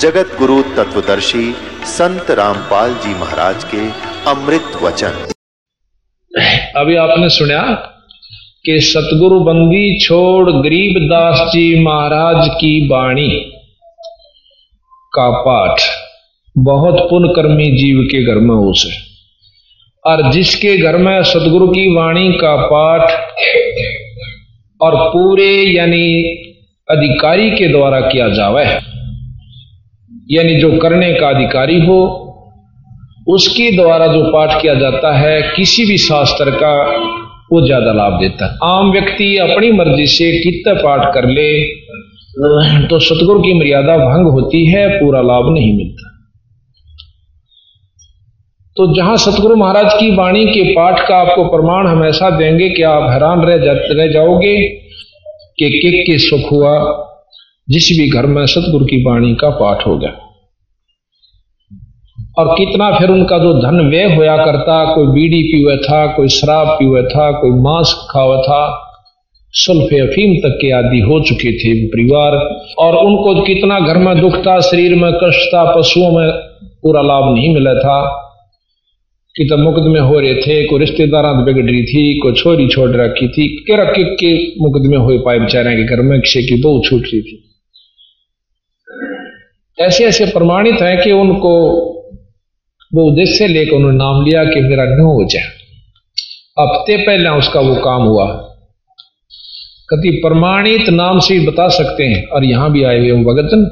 जगत गुरु तत्वदर्शी संत रामपाल जी महाराज के अमृत वचन। अभी आपने सुना कि सतगुरु बंदी छोड़ गरीब दास जी महाराज की बाणी का पाठ बहुत पुण्यकर्मी जीव के घर में हो। से और जिसके घर में सदगुरु की वाणी का पाठ और पूरे यानी अधिकारी के द्वारा किया जावे यानी जो करने का अधिकारी हो उसके द्वारा जो पाठ किया जाता है किसी भी शास्त्र का वो ज़्यादा लाभ देता है। आम व्यक्ति अपनी मर्ज़ी से कितना पाठ कर ले तो सतगुरु की मर्यादा भंग होती है पूरा लाभ नहीं मिलता। तो जहाँ सतगुरु महाराज की वाणी के पाठ का आपको प्रमाण हम ऐसा देंगे कि आप हैरान रह जा, रह जाओगे कि किक के सुख हुआ। जिस भी घर में सतगुरु की वाणी का पाठ हो गया। और कितना फिर उनका जो धन व्यय होया करता, कोई बीड़ी पीवे था, कोई शराब पीवे था, कोई मांस खावा था, सुल्फे अफीम तक के आदि हो चुके थे परिवार। और उनको कितना घर में दुख था, शरीर में कष्ट था, पशुओं में पूरा लाभ नहीं मिला था। कि तब मुकदमे हो रहे थे, कोई रिश्तेदार बिगड़ रही थी, कोई छोरी छोड़ रखी थी के रखे के मुकदमे हो पाए बेचारे के घर में किसी की बहु छूट रही थी। ऐसे ऐसे प्रमाणित है कि उनको, वो उद्देश्य लेकर उन्होंने नाम लिया कि मेरा न हो जाए। हफ़्ते पहले उसका वो काम हुआ। कति प्रमाणित नाम से बता सकते हैं और यहाँ भी आए हुए भगतन।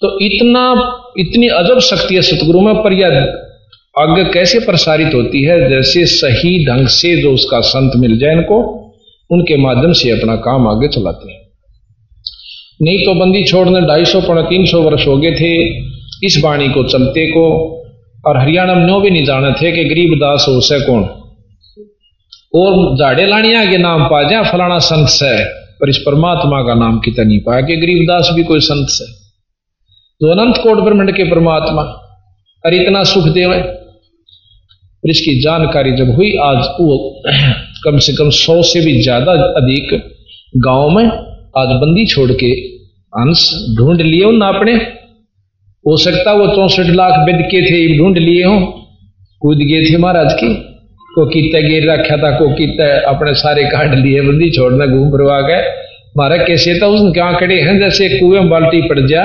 तो इतना, इतनी अजब शक्ति है सतगुरु में, पर यह आगे कैसे प्रसारित होती है? जैसे सही ढंग से जो उसका संत मिल जाए इनको, उनके माध्यम से अपना काम आगे चलाते हैं। नहीं तो बंदी छोड़ने ढाई सौ पौने तीन सौ वर्ष हो गए थे। इस वाणी को चलते को और हरियाणा में नो भी नहीं जाने थे कि गरीब दास हो से कौन। और झाड़े लाणिया के नाम पा जाए फलाना संत से, पर इस परमात्मा का नाम कितना नहीं पाया कि गरीबदास भी कोई संत से। तो अनंत कोट ब्रह्मंड के परमात्मा, और इतना सुख देवे। और इसकी जानकारी जब हुई, आज वो कम से कम सौ से भी ज़्यादा अधिक गाँव में आज बंदी छोड़ के अंश ढूंढ लिए उन अपने हो सकता वो चौसठ लाख बिद के थे ढूंढ लिए हो। कूद गए थे महाराज की। को कितने गिर रखा था को कितने अपने सारे काट लिए, बंदी छोड़ना घूम फिरवा गए। महाराज कैसे था उसने क्या खड़े हैं, जैसे कुएँ बाल्टी पड़ जा।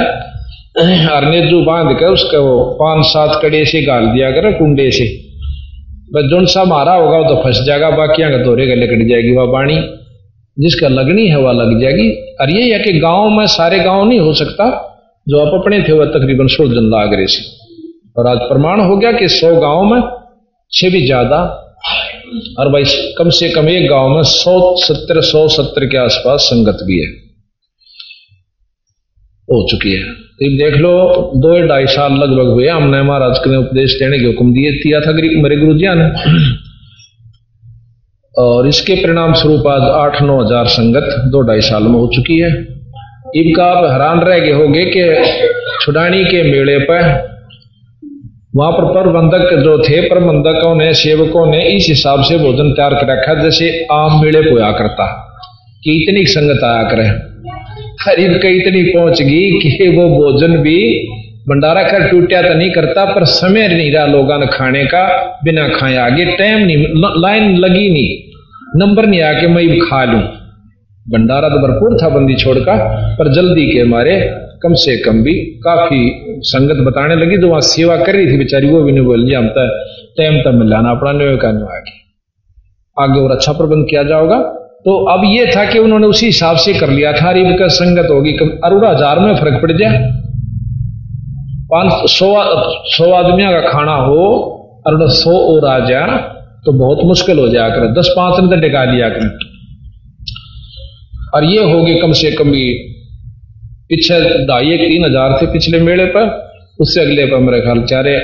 और बाँध कर उसका वो पाँच सात कड़े से गाल दिया कर कुंडे से। बस जो सा मारा होगा, वो तो फंस जाएगा बाकी का दोहरे गले कट जाएगी, वह बाणी। जिसका लगनी है वह लग जाएगी। और ये है कि गाँव में सारे गाँव नहीं हो सकता, जो आप अपने थे वह तकरीबन सौ जन लाग रहे से और आज प्रमाण हो गया कि सौ गाँव में से भी ज़्यादा और भाई, कम से कम एक गाँव में सौ सत्तर सौ सत्तर के आसपास संगत भी है। हो चुकी है। तो देख लो, दो ढाई साल लगभग हुए, हमने महाराज के उपदेश देने के हुक्म दिए। दिया था मेरे गुरु जी ने और इसके परिणाम स्वरूप आज आठ नौ हज़ार संगत दो ढाई साल में हो चुकी है। इनका आप हैरान रह गए होंगे कि छुड़ानी के मेले पर वहाँ पर प्रबंधक जो थे, प्रबंधकों ने, सेवकों ने इस हिसाब से भोजन तैयार कर रखा जैसे आम मेले को आ करता कि इतनी संगत आया करे। खरीद के इतनी पहुँच गई कि वो भोजन भी भंडारा कर टूटा तो नहीं करता, पर समय नहीं रहा लोगों ने खाने का, बिना खाए आगे टाइम नहीं लाइन लगी नहीं। नंबर नहीं आके मैं खा लू। भंडारा तो भरपूर था बंदी छोड़ का पर जल्दी के मारे, कम से कम भी काफ़ी संगत बताने लगी तो वहाँ सेवा कर रही थी बेचारी, वो भी नहीं बोल लिया हम तो टाइम तब मिल जाना, अपना न्यू का आगे। आगे और अच्छा प्रबंध किया जाओगा तो अब ये था कि उन्होंने उसी हिसाब से कर लिया था रिब का संगत होगी अरुण हज़ार में फ़र्क पड़ जाए पाँच सौ सौ आदमियों का खाना हो और सौ और आ जाए तो बहुत मुश्किल हो जाया कर। दस पाँच ने तो टिका लिया कर। और ये हो गए कम से कम भी पीछे ढाई एक तीन हज़ार थे पिछले मेले पर, उससे अगले पर मेरे ख्याल चारे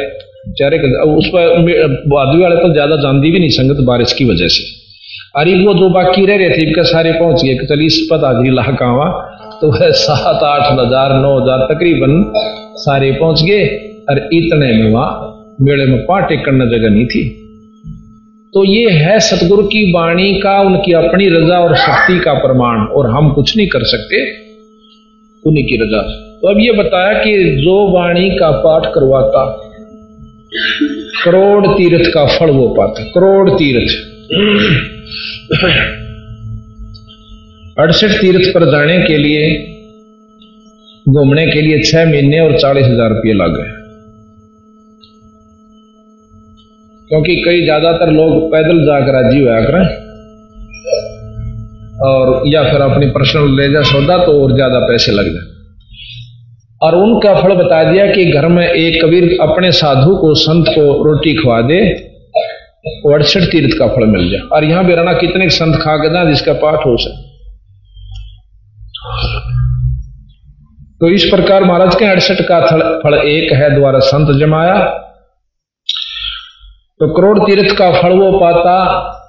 चारे उस पर बादवी वाले तो ज़्यादा जानती भी नहीं संगत बारिश की वजह से। अरे वो जो बाकी रह रहे थे, इनके सारे पहुँच गए चल इस लाख आवा तो वह सात आठ हज़ार, नौ हज़ार तकरीबन सारे पहुँच गए और इतने में वहाँ मेले में पाटे करने जगह नहीं थी। तो ये है सतगुरु की वाणी का, उनकी अपनी रजा और शक्ति का प्रमाण, और हम कुछ नहीं कर सकते उन्हीं की रजा। तो अब ये बताया कि जो वाणी का पाठ करवाता, करोड़ तीर्थ का फल वो पाता, करोड़ तीर्थ। अड़सठ तीर्थ पर जाने के लिए घूमने के लिए छह महीने और चालीस हज़ार रुपये लग। गए क्योंकि कई ज़्यादातर लोग पैदल जाकर राज़ी हुआ करें और या फिर अपनी पर्सनल ले जा सौदा तो और ज़्यादा पैसे लग जाए। और उनका फल बता दिया कि घर में एक कबीर अपने साधु को, संत को रोटी खवा दे अड़सठ तीर्थ का फल मिल जाए। और यहाँ बेराना कितने संत खा के ना जिसका पाठ हो सके। तो इस प्रकार महाराज के अड़सठ का फल एक है, द्वारा संत जमाया। तो करोड़ तीर्थ का फल वो पाता,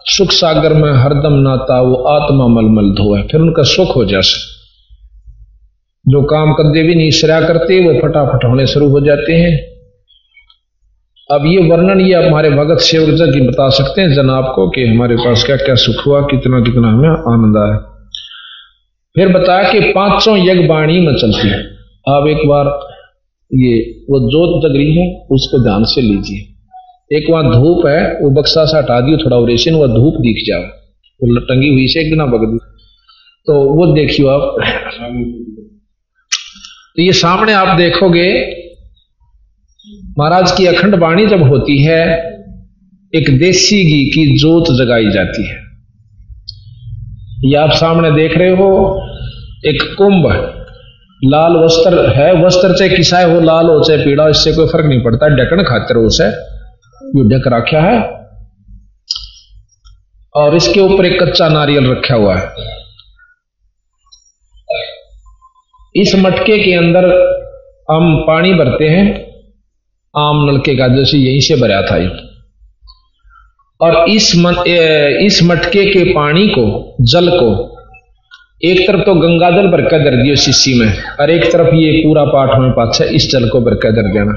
सुख सागर में हरदम नाता, वो आत्मा मलमल धोए, फिर उनका सुख हो जैसे जो काम कदे भी नहीं सरा करते, वो फटाफट होने शुरू हो जाते हैं। अब ये वर्णन ये हमारे भगत सेवक जी बता सकते हैं जनाब को कि हमारे पास क्या क्या सुख हुआ कितना कितना हमें आनंद आया। फिर बताया कि पाँचों यज्ञ बाणी में चलती है। आप एक बार ये, वो जोत जग रही है, उसको ध्यान से लीजिए। एक वहाँ धूप है, वो बक्सा सा हटा दियो, थोड़ा ओरेशन वो धूप दिख जाओ। वो टंगी हुई से एक दिन बग दी तो वो देखियो आप। तो ये सामने आप देखोगे, महाराज की अखंड वाणी जब होती है, एक देसी घी की जोत जगाई जाती है। ये आप सामने देख रहे हो, एक कुंभ लाल वस्त्र है, वस्त्र चाहे किसाए हो, लाल हो, चाहे पीड़ा इससे कोई फ़र्क नहीं पड़ता। ढकन खातर उसे ये ढक रखा है। और इसके ऊपर एक कच्चा नारियल रखा हुआ है। इस मटके के अंदर हम पानी भरते हैं, आम नलके का जैसे यहीं से भरा था ये। और इस मन, इस मटके के पानी को जल को एक तरफ़ तो गंगा जल भर कर दर दियो शीशी में और एक तरफ़ ये पूरा पाठ में पाछा इस जल को भर कर दर देना।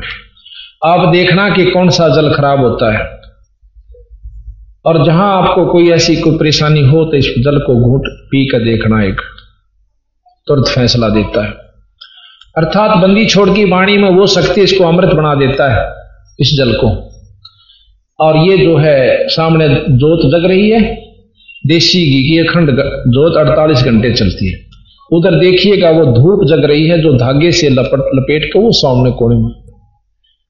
आप देखना कि कौन सा जल खराब होता है। और जहाँ आपको कोई ऐसी कोई परेशानी हो तो इस जल को घूट पी कर देखना एक तुरंत फैसला देता है। अर्थात बंदी छोड़ की वाणी में वो शक्ति इसको अमृत बना देता है इस जल को। और ये जो है, सामने जोत जग रही है, देसी घी की अखंड जोत 48 घंटे चलती है। उधर देखिएगा, वो धूप जग रही है, जो धागे से लपट, लपेट के, वो सामने कोने में।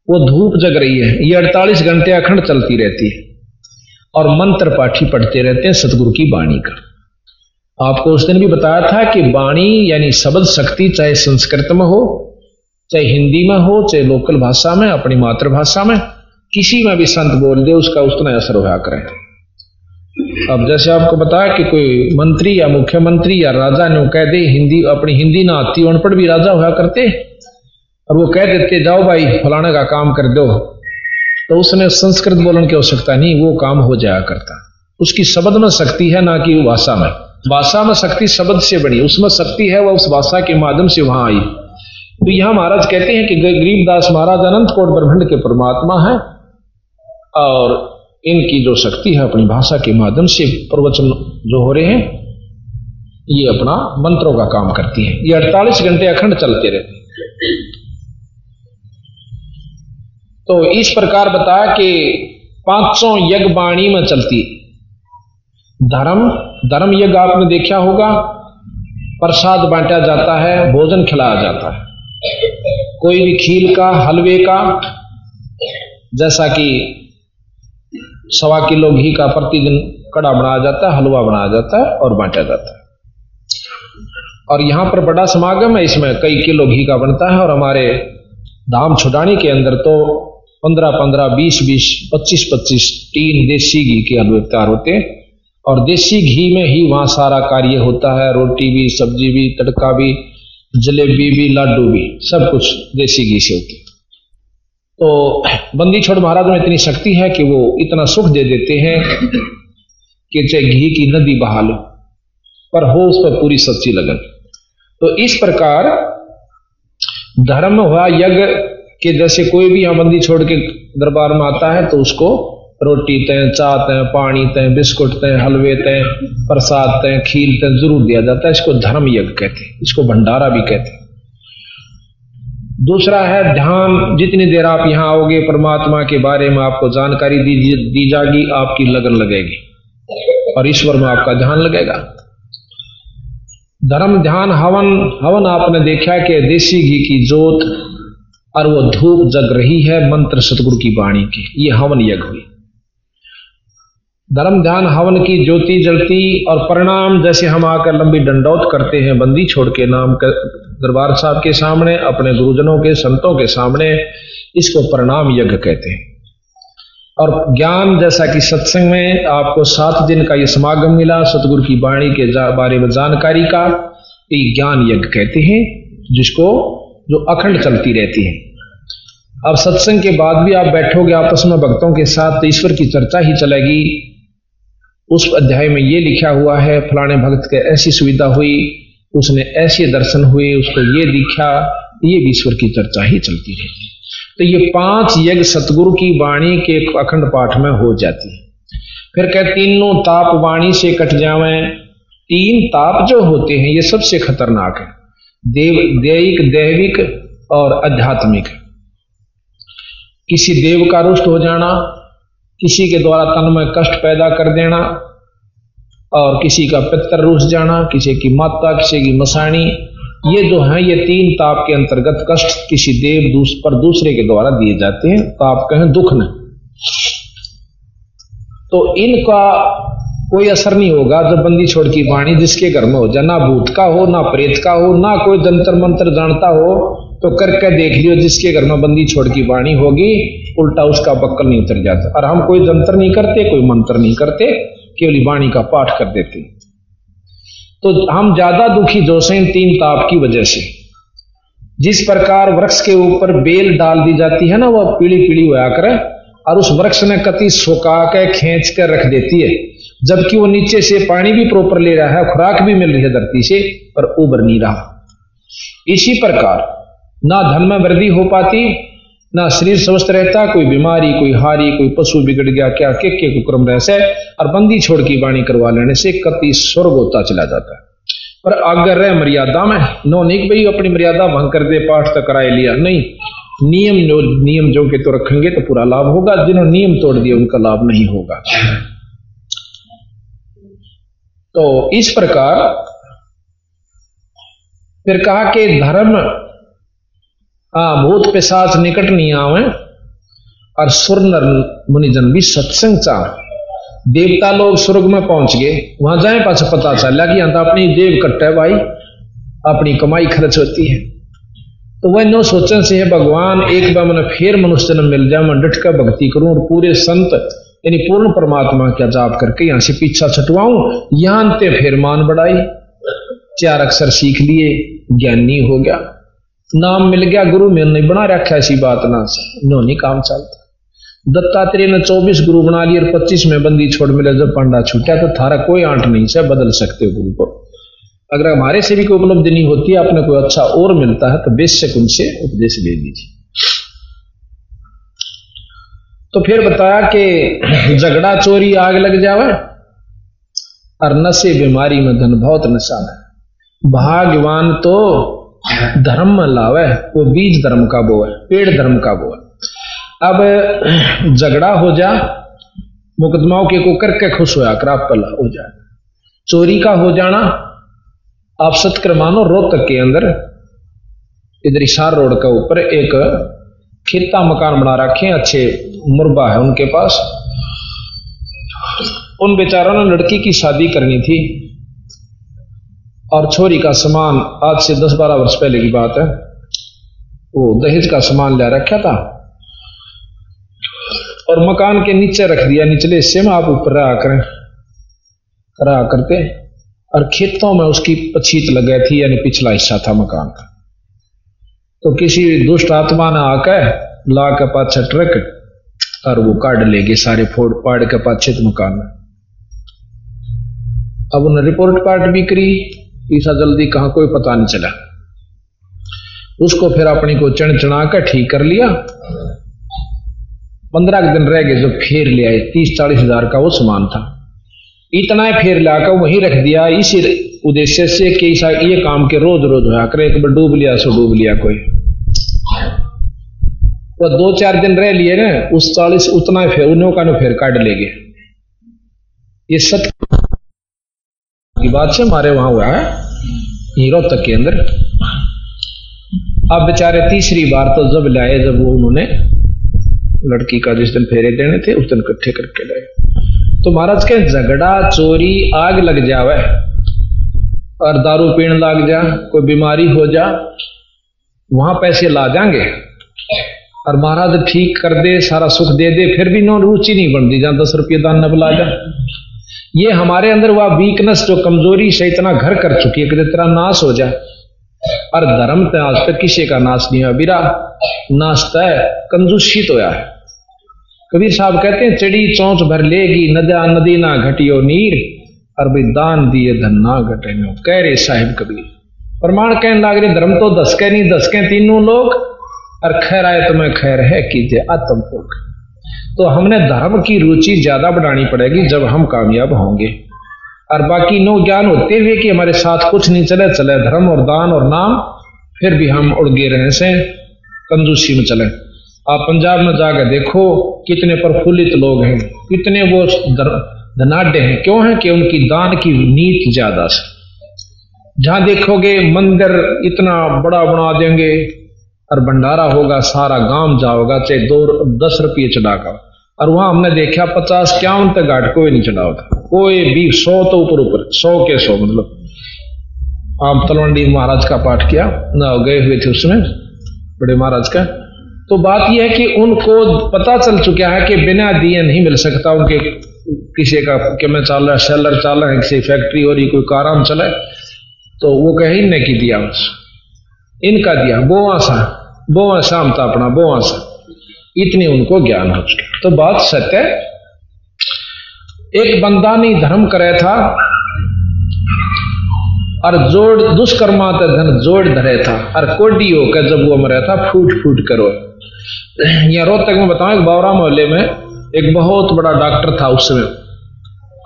वो धूप जग रही है, ये 48 घंटे अखंड चलती रहती है। और मंत्र पाठी पढ़ते रहते हैं, सतगुरु की वाणी का। आपको उस दिन भी बताया था कि वाणी यानी शब्द शक्ति, चाहे संस्कृत में हो, चाहे हिंदी में हो, चाहे लोकल भाषा में, अपनी मातृभाषा में किसी में भी संत बोल दे, उसका उतना असर होया करे। अब जैसे आपको बताया कि कोई मंत्री या मुख्यमंत्री या राजा ने कह दे, हिंदी, अपनी हिंदी ना आती उन भी राजा हुआ करते, और वो कह देते, जाओ भाई, फलाने का काम कर दो। तो उसने संस्कृत बोलने की आवश्यकता नहीं, वो काम हो जाया करता। उसकी शब्द में शक्ति है, ना कि भाषा में। भाषा में शक्ति शब्द से बड़ी, उसमें शक्ति है, वह उस भाषा के माध्यम से वहाँ आई। तो यहाँ महाराज कहते हैं कि गरीबदास महाराज अनंत कोट ब्रह्मंड के परमात्मा है। और इनकी जो शक्ति है अपनी भाषा के माध्यम से प्रवचन जो हो रहे हैं, ये अपना मंत्रों का काम करती है। ये 48 घंटे अखंड चलते रहते तो इस प्रकार बताया कि पाँचों यज्ञ बाणी में चलती धर्म धर्म यज्ञ आपने देखा होगा, प्रसाद बांटा जाता है, भोजन खिलाया जाता है। कोई भी खील का, हलवे का, जैसा कि सवा किलो घी का प्रतिदिन कड़ा बनाया जाता है, हलवा बनाया जाता है और बांटा जाता है। और यहाँ पर बड़ा समागम है, इसमें कई किलो घी का बनता है और हमारे धाम छुड़ाने के अंदर तो पंद्रह पंद्रह, बीस बीस, पच्चीस पच्चीस, तीन देसी घी के हलवे तैयार होते हैं। और देसी घी में ही वहाँ सारा कार्य होता है, रोटी भी, सब्ज़ी भी, तड़का भी, जलेबी भी, लाडू भी, सब कुछ देसी घी से होती तो बंदी छोड़ महाराज में इतनी शक्ति है कि वो इतना सुख दे देते हैं कि चाहे घी की नदी बहा लो, पर हो उस पर पूरी सच्ची लगन। तो इस प्रकार धर्म हुआ यज्ञ के जैसे कोई भी यहाँ बंदी छोड़ के दरबार में आता है तो उसको रोटी तय चाह तय पानी तय बिस्कुट तय हलवे तय प्रसाद तय खीर तय ज़रूर दिया जाता है। इसको धर्म यज्ञ कहते हैं, इसको भंडारा भी कहते हैं। दूसरा है ध्यान। जितनी देर आप यहाँ आओगे परमात्मा के बारे में आपको जानकारी दी, दी जाएगी आपकी लगन लगेगी। और ईश्वर में आपका ध्यान लगेगा। धर्म ध्यान हवन हवन आपने देखा कि देसी घी की जोत और वो धूप जग रही है मंत्र सतगुरु की वाणी की। ये हवन यज्ञ हुई। धर्म ध्यान हवन की ज्योति जलती और परिणाम जैसे हम आकर लंबी डंडौत करते हैं, बंदी छोड़ के नाम कर, दरबार साहब के सामने, अपने गुरुजनों के, संतों के सामने, इसको परिणाम यज्ञ कहते हैं। और ज्ञान जैसा कि सत्संग में आपको सात दिन का ये समागम मिला, सतगुरु की वाणी के बारे में जानकारी का, ये ज्ञान यज्ञ कहते हैं, जिसको, जो अखंड चलती रहती है। अब सत्संग के बाद भी आप बैठोगे आपस में भक्तों के साथ तो ईश्वर की चर्चा ही चलेगी उस अध्याय में ये लिखा हुआ है, फलाने भक्त के ऐसी सुविधा हुई, उसने ऐसे दर्शन हुए, उसको ये दिखा, ये भी ईश्वर की चर्चा ही चलती रहती तो ये पाँच यज्ञ सतगुरु की वाणी के अखंड पाठ में हो जाती है। फिर कह तीनों ताप वाणी से कट जावे। तीन ताप जो होते हैं, ये सबसे खतरनाक है। देव दैविक दैविक और आध्यात्मिक। किसी देव का रुष्ट हो जाना किसी के द्वारा तन में कष्ट पैदा कर देना और किसी का पितर रूस जाना, किसी की माता, किसी की मसाणी, ये जो है, ये तीन ताप के अंतर्गत कष्ट किसी देव दूस, पर दूसरे के द्वारा दिए जाते हैं। ताप कहें दुख न। तो इनका कोई असर नहीं होगा जब बंदी छोड़ की वाणी जिसके घर में हो जाए, ना भूत का हो, ना प्रेत का हो, ना कोई जंतर मंत्र जानता हो तो करके देख लियो, जिसके घर में बंदी छोड़ की वाणी होगी, उल्टा उसका बक्कल नहीं उतर जाता। और हम कोई जंतर नहीं करते, कोई मंत्र नहीं करते, केवल वाणी का पाठ कर देते तो हम ज़्यादा दुखी जो से तीन ताप की वजह से। जिस प्रकार वृक्ष के ऊपर बेल डाल दी जाती है ना, वह पीली पीली हुआ कर, और उस वृक्ष ने कति सुखा के खींच कर रख देती है। जबकि वो नीचे से पानी भी प्रॉपर ले रहा है, खुराक भी मिल रही है धरती से, पर उबर नहीं रहा। इसी प्रकार ना धन में वृद्धि हो पाती, ना शरीर स्वस्थ रहता, कोई बीमारी, कोई हारी, कोई पशु बिगड़ गया, क्या के के कुक्रम रहसे और बंदी छोड़ की वाणी करवा लेने से कति स्वर्ग होता चला जाता है। पर अगर रहे मर्यादा में, नो नहीं भाई, अपनी मर्यादा भंग कर दे, पाठ तो कराए लिया। नहीं, नियम जो नियम जो के तो रखेंगे तो पूरा लाभ होगा, जिन्होंने नियम तोड़ दिया, उनका लाभ नहीं होगा। तो इस प्रकार, फिर कहा कि धर्म हाँ भूत पिशाच निकट नहीं आवे, और सुर नर मुनिजन भी सत्संग चाह देवता लोग स्वर्ग में पहुँच गए। वहाँ जाए पास पता चला कि यहाँ तो अपनी देव कट्टे भाई, अपनी कमाई खर्च होती है। तो वह नो सोचन से है, भगवान, एक बार मैंने फिर मनुष्य जन्म मिल जाए मैं डट कर भक्ति करूँ, और पूरे संत, यानी पूर्ण परमात्मा का जाप करके यहाँ से पीछा छटवाऊं। यहाँ ते फिर मान बढ़ाई। चार अक्षर सीख लिए, ज्ञानी हो गया। नाम मिल गया गुरु में नहीं बना रखा ऐसी बात ना से नो नहीं काम चलता। दत्तात्रेय ने चौबीस गुरु बना लिए और पच्चीस में बंदी छोड़ मिले, जब पंडा छूटा तो थारा कोई आंट नहीं से बदल सकते गुरु को। अगर हमारे से भी कोई उपलब्धि नहीं होती, आपने कोई अच्छा और मिलता है तो बेशक उनसे उपदेश ले लीजिए। तो फिर बताया कि झगड़ा चोरी, आग लग जावे, और नशे, बीमारी में धन बहुत नशा है। भाग्यवान तो धर्म लावे, वो बीज धर्म का वो है, पेड़ धर्म का वो है। अब, झगड़ा हो जा, मुकदमाओं के को करके खुश होया कर आप कला हो जाए चोरी का हो जाना, आप सत्कर मानो, रोहतक के अंदर, इधर इशार रोड के ऊपर एक खेता मकान बना रखे अच्छे मुरबा है उनके पास। उन बेचारों ने लड़की की शादी करनी थी। और छोरी का सामान आज से दस बारह वर्ष पहले की बात है। वो दहेज का सामान ले रखा था और मकान के नीचे रख दिया, निचले हिस्से में आप ऊपर रहा करें। रहा करते और खेतों में उसकी पछीत लग गई थी, यानी पिछला हिस्सा था मकान का। तो किसी दुष्ट आत्मा ने आकर ला के पाछे ट्रक और वो काट लेगे सारे फोड़ पाड़ के पाछे मकान में। अब उन्हें रिपोर्ट कार्ड भी करी ईसा जल्दी कहा कोई पता नहीं चला। उसको फिर अपनी को चढ़ चढ़ा कर ठीक कर लिया। पंद्रह दिन रह गए, जो फेर ले आए, तीस चालीस हज़ार का वो सामान था। इतना ही फेर लाकर वहीं रख दिया। इसी उद्देश्य से कि ये काम के रोज रोज होया करे, एक बार डूब लिया, सो डूब लिया कोई। तो दो चार दिन रह लिए ना, उस चालीस उतना ही फिर, उन्हों का फिर काट ले गए। ये सत्य बात से हमारे वहाँ हुआ है। हीरो तक के अंदर। अब बेचारे तीसरी बार तो जब लाए, जब वो उन्होंने लड़की का जिस दिन फेरे देने थे, उस दिन इकट्ठे करके लाए। तो महाराज के झगड़ा, चोरी, आग लग जावे, और दारू पीण लग जा, कोई बीमारी हो जा, वहाँ पैसे ला जाएँगे और महाराज ठीक कर दे, सारा सुख दे दे, फिर भी नो रुचि नहीं बनती, जहाँ दस रुपये दान न बुला जा। ये हमारे अंदर वह वीकनेस जो कमज़ोरी से इतना घर कर चुकी है कि तेरा नाश हो जाए। और धर्म तो आज तक किसी का नाश नहीं हुआ। बिरा नाश तय कंजूषित होया है। कबीर साहब कहते हैं, चिड़ी चौंच भर लेगी, नदा, नदी ना घटियो नीर और भाई दान दिए धन ना घटे नो कह रहे साहिब कबीर। प्रमाण कहने लग रहे, धर्म तो दस के नहीं दस के तीनों लोग और खैर आए तो मैं खैर है कीजिए आत्म भोग तो हमने धर्म की रुचि ज़्यादा बढ़ानी पड़ेगी जब हम कामयाब होंगे। और बाकी नो ज्ञान होते हुए कि हमारे साथ कुछ नहीं चले चले धर्म और दान और नाम, फिर भी हम उड़गे रहे से कंजूसी में चले। आप पंजाब में जाकर देखो कितने प्रफुल्लित लोग हैं, कितने वो धनाढ़ हैं। क्यों है कि उनकी दान की नीति ज़्यादा से। जहाँ देखोगे मंदिर इतना बड़ा बना देंगे और भंडारा होगा, सारा गाँव जाओगा, चाहे दो दस रुपये चढ़ाकर। और वहाँ हमने देखा, पचास क्यावन तक घाट कोई नहीं चढ़ा कोई भी सौ तो ऊपर ऊपर, सौ के सौ मतलब। आप तलवंडी महाराज का पाठ किया, ना, गए हुए थे उसमें, बड़े महाराज का। तो बात यह है कि उनको पता चल चुका है कि बिना दिए नहीं मिल सकता उनके किसी का कि मैं चाल रहा, सेलर चाल रहा है किसी फैक्ट्री और कोई काराम चले तो वो कहीं ने की दिया बस। इनका दिया बोवा सा बोवा शाम था अपना बोवा सा। इतनी उनको ज्ञान हो चुका। तो बात सत्य एक बंदा नहीं धर्म करे था और जोड़ दुष्कर्मा धन जोड़ धरे था। और कोडी होकर जब वो मरा था फूट फूट करो या रोहतक में बताऊँ, एक बावरा मोहल्ले में एक बहुत बड़ा डॉक्टर था उस समय।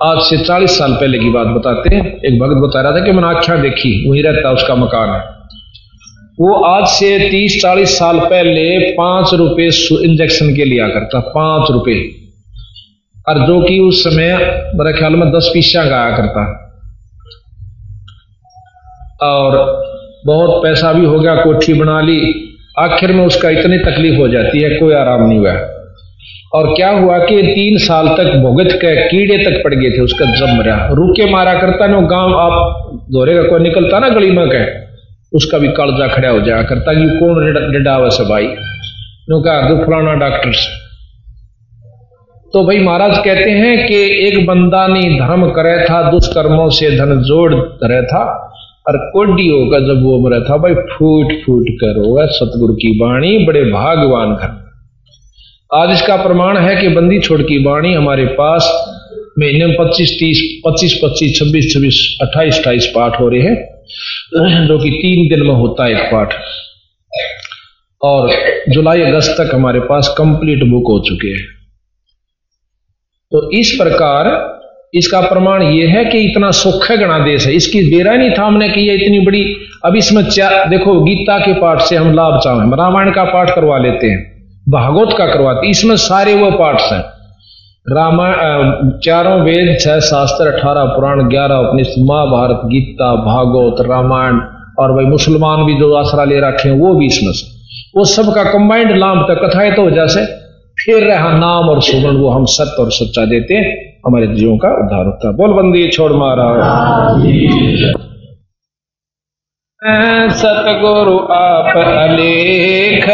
आज से चालीस साल पहले की बात बताते हैं। एक भक्त बता रहा था कि मैंने आख्या देखी, वहीं रहता उसका मकान है। वो आज से तीस, चालीस साल पहले पाँच रुपए इंजेक्शन के लिया करता, पाँच रुपए। और जो कि उस समय मेरे ख्याल में दस पीसा गाया करता। और बहुत पैसा भी हो गया, कोठी बना ली। आखिर में उसका इतनी तकलीफ़ हो जाती है, कोई आराम नहीं हुआ। और क्या हुआ कि तीन साल तक भुगत के कीड़े तक पड़ गए थे, उसका जब मरा। रुके मारा करता ना गाँव, आप दोहरे का कोई निकलता ना गली में कह उसका भी कालजा खड़ा हो जाया करता कि कौन डिडा वैसे भाई? कहा, दो फलाना डॉक्टर से। तो भाई महाराज कहते हैं कि एक बंदा ने धर्म करे था, दुष्कर्मों से धन जोड़ धरे था और कोडी होगा जब वो मरा था, भाई फूट फूट कर होगा सतगुरु की वाणी, बड़े भागवान घर। आज इसका प्रमाण है कि बंदी छोड़ की वाणी हमारे पास महीने में पच्चीस, तीस, पच्चीस पच्चीस, छब्बीस छब्बीस, अट्ठाईस अट्ठाईस पाठ हो रहे हैं। जो कि तीन दिन में होता है एक पाठ। और जुलाई अगस्त तक हमारे पास कंप्लीट बुक हो चुके हैं। तो इस प्रकार इसका प्रमाण यह है कि इतना सुख है गणादेश है। इसकी बेरा नहीं था हमने कि ये इतनी बड़ी, अब इसमें देखो, गीता के पाठ से हम लाभ चाहे। रामायण का पाठ करवा लेते हैं, भागवत का करवाते इसमें सारे वो पाठ हैं। रामायण चारों वेद, छह शास्त्र, अठारह पुराण, ग्यारह उपनिषद, महाभारत, गीता, भागवत, रामायण और भाई मुसलमान भी जो आसरा ले रखे हैं, वो भी इसमें से। वो सबका कंबाइंड लाभ तक कथाएँ तो जैसे, फिर रहा नाम और सुगण वो हम सत्य और सच्चा देते हमारे जीवों का उद्धार होता है। बोल बंदी, छोड़ मारा सतगुरु आप अलेख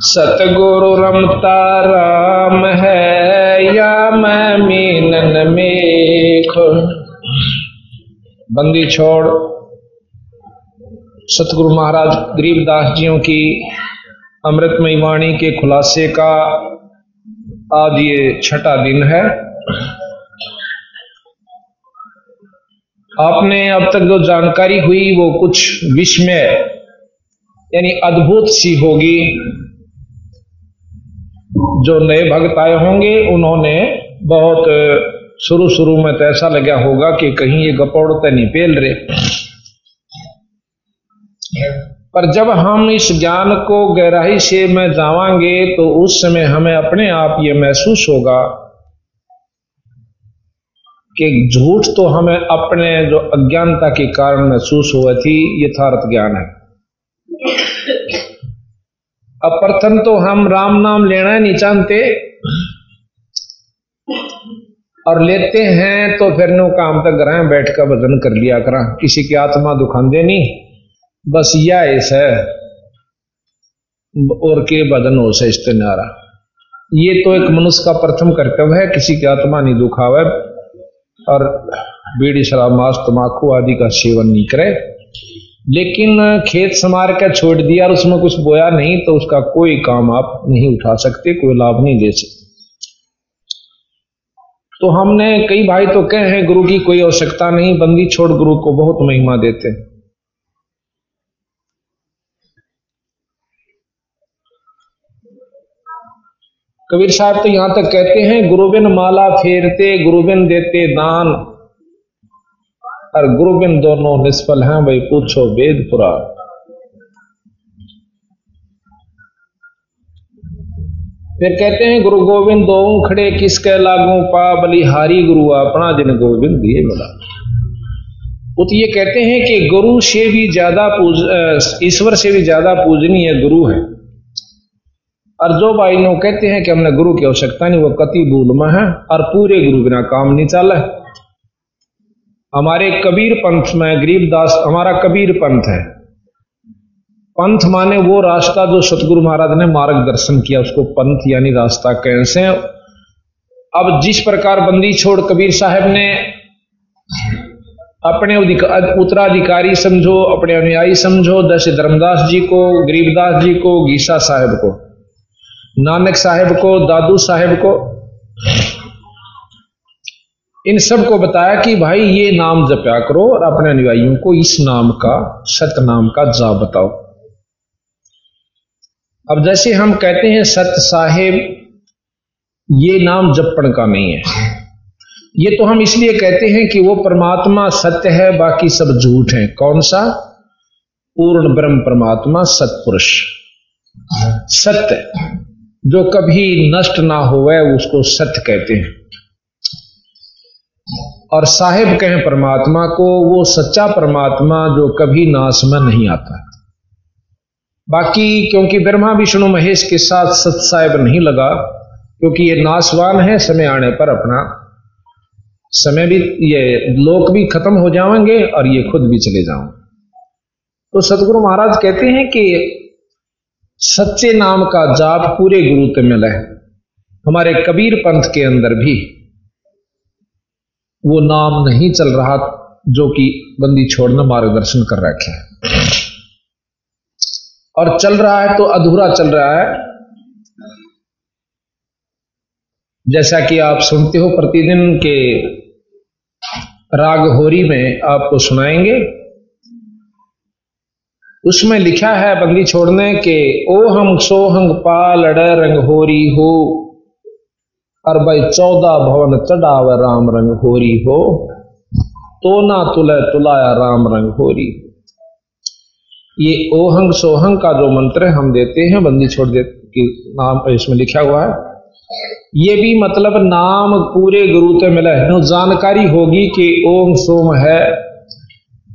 सतगुरु रमता राम है, या मैं मीनन मेख बंदी छोड़। सतगुरु महाराज गरीबदास जियों की अमृतमय वाणी के खुलासे का आज ये छठा दिन है। आपने अब तक जो जानकारी हुई वो कुछ विस्मय, यानी अद्भुत सी होगी। जो नए भक्त आए होंगे, उन्होंने बहुत शुरू शुरू में तो ऐसा लगा होगा कि कहीं ये गपौड़ तो नहीं पेल रहे। पर जब हम इस ज्ञान को गहराई से में जावांगे तो उस समय हमें अपने आप ये महसूस होगा कि झूठ तो हमें अपने जो अज्ञानता के कारण महसूस हुआ थी, यथार्थ ज्ञान है। अब प्रथम तो हम राम नाम लेना नहीं चाहते। और लेते हैं तो फिर नो काम तक ग्रह बैठ कर भजन कर लिया करा। किसी की आत्मा दुखांदे नहीं। बस यह ऐसा है। और के बदन हो से इस्तेनारा ये तो एक मनुष्य का प्रथम कर्तव्य है, किसी की आत्मा नहीं दुखावे। और बीड़ी शराब मांस तमाकू आदि का सेवन नहीं करे। लेकिन खेत संवार कर छोड़ दिया और उसमें कुछ बोया नहीं तो उसका कोई काम आप नहीं उठा सकते, कोई लाभ नहीं दे सकते। तो हमने कई भाई तो कहे हैं, गुरु की कोई आवश्यकता नहीं, बंदी छोड़ गुरु को बहुत महिमा देते हैं। कबीर साहब तो यहाँ तक कहते हैं, गुरुबिन माला फेरते, गुरुबिन देते दान। और गुरुबिन दोनों निष्फल हैं भाई पूछो वेद पुराण फिर कहते हैं, गुरु गोविंद, दो खड़े किसके लागू? पा बलिहारी गुरु, अपना जिन गोविंद दिए मिला। वो तो ये कहते हैं कि गुरु से भी ज़्यादा पूज ईश्वर से भी ज़्यादा पूजनीय गुरु है। और जो भाई नो कहते हैं कि हमने गुरु की आवश्यकता नहीं, वो कति भूल में है, और पूरे गुरु बिना काम नहीं चला हमारे कबीर पंथ में गरीबदास हमारा कबीर पंथ है। पंथ माने वो रास्ता जो सतगुरु महाराज ने मार्गदर्शन किया, उसको पंथ यानी रास्ता कैसे अब जिस प्रकार बंदी छोड़ कबीर साहब ने अपने उत्तराधिकारी समझो, अपने अनुयायी समझो जैसे धर्मदास जी को गरीबदास जी को, गीसा साहब को, नानक साहेब को, दादू साहेब को इन सबको बताया कि भाई, ये नाम जपया करो और अपने अनुयायियों को इस नाम का सत नाम का जा बताओ। अब जैसे हम कहते हैं, सत साहेब, ये नाम जपण का नहीं है। ये तो हम इसलिए कहते हैं कि वो परमात्मा सत्य है, बाकी सब झूठ है। कौन सा? पूर्ण ब्रह्म परमात्मा, सतपुरुष। सत्य। जो कभी नष्ट ना हो उसको सत्य कहते हैं। और साहिब कहें परमात्मा को, वो सच्चा परमात्मा जो कभी नाश में नहीं आता। बाकी क्योंकि ब्रह्मा विष्णु महेश के साथ सत साहेब नहीं लगा, क्योंकि ये नाशवान है समय आने पर अपना। समय भी, ये लोक भी खत्म हो जाएँगे और ये खुद भी चले जाओगे तो सतगुरु महाराज कहते हैं कि सच्चे नाम का जाप पूरे गुरु ते मिला है। हमारे कबीर पंथ के अंदर भी वो नाम नहीं चल रहा जो कि बंदी छोड़ना मार्गदर्शन कर रखे है। और चल रहा है तो अधूरा चल रहा है। जैसा कि आप सुनते हो प्रतिदिन के राग होरी में आपको सुनाएँगे। उसमें लिखा है बंदी छोड़ने के, ओ हम सोहंग पाल रंग होरी हो। और भाई चौदह भवन चढ़ाव राम रंग होरी हो तो ना तुले तुलाया राम रंग होरी ये ओहंग सोहंग का जो मंत्र हम देते हैं, बंदी छोड़ दे, की नाम इसमें लिखा हुआ है। ये भी मतलब नाम पूरे गुरु ते मिला है। जानकारी होगी कि ओम सोम है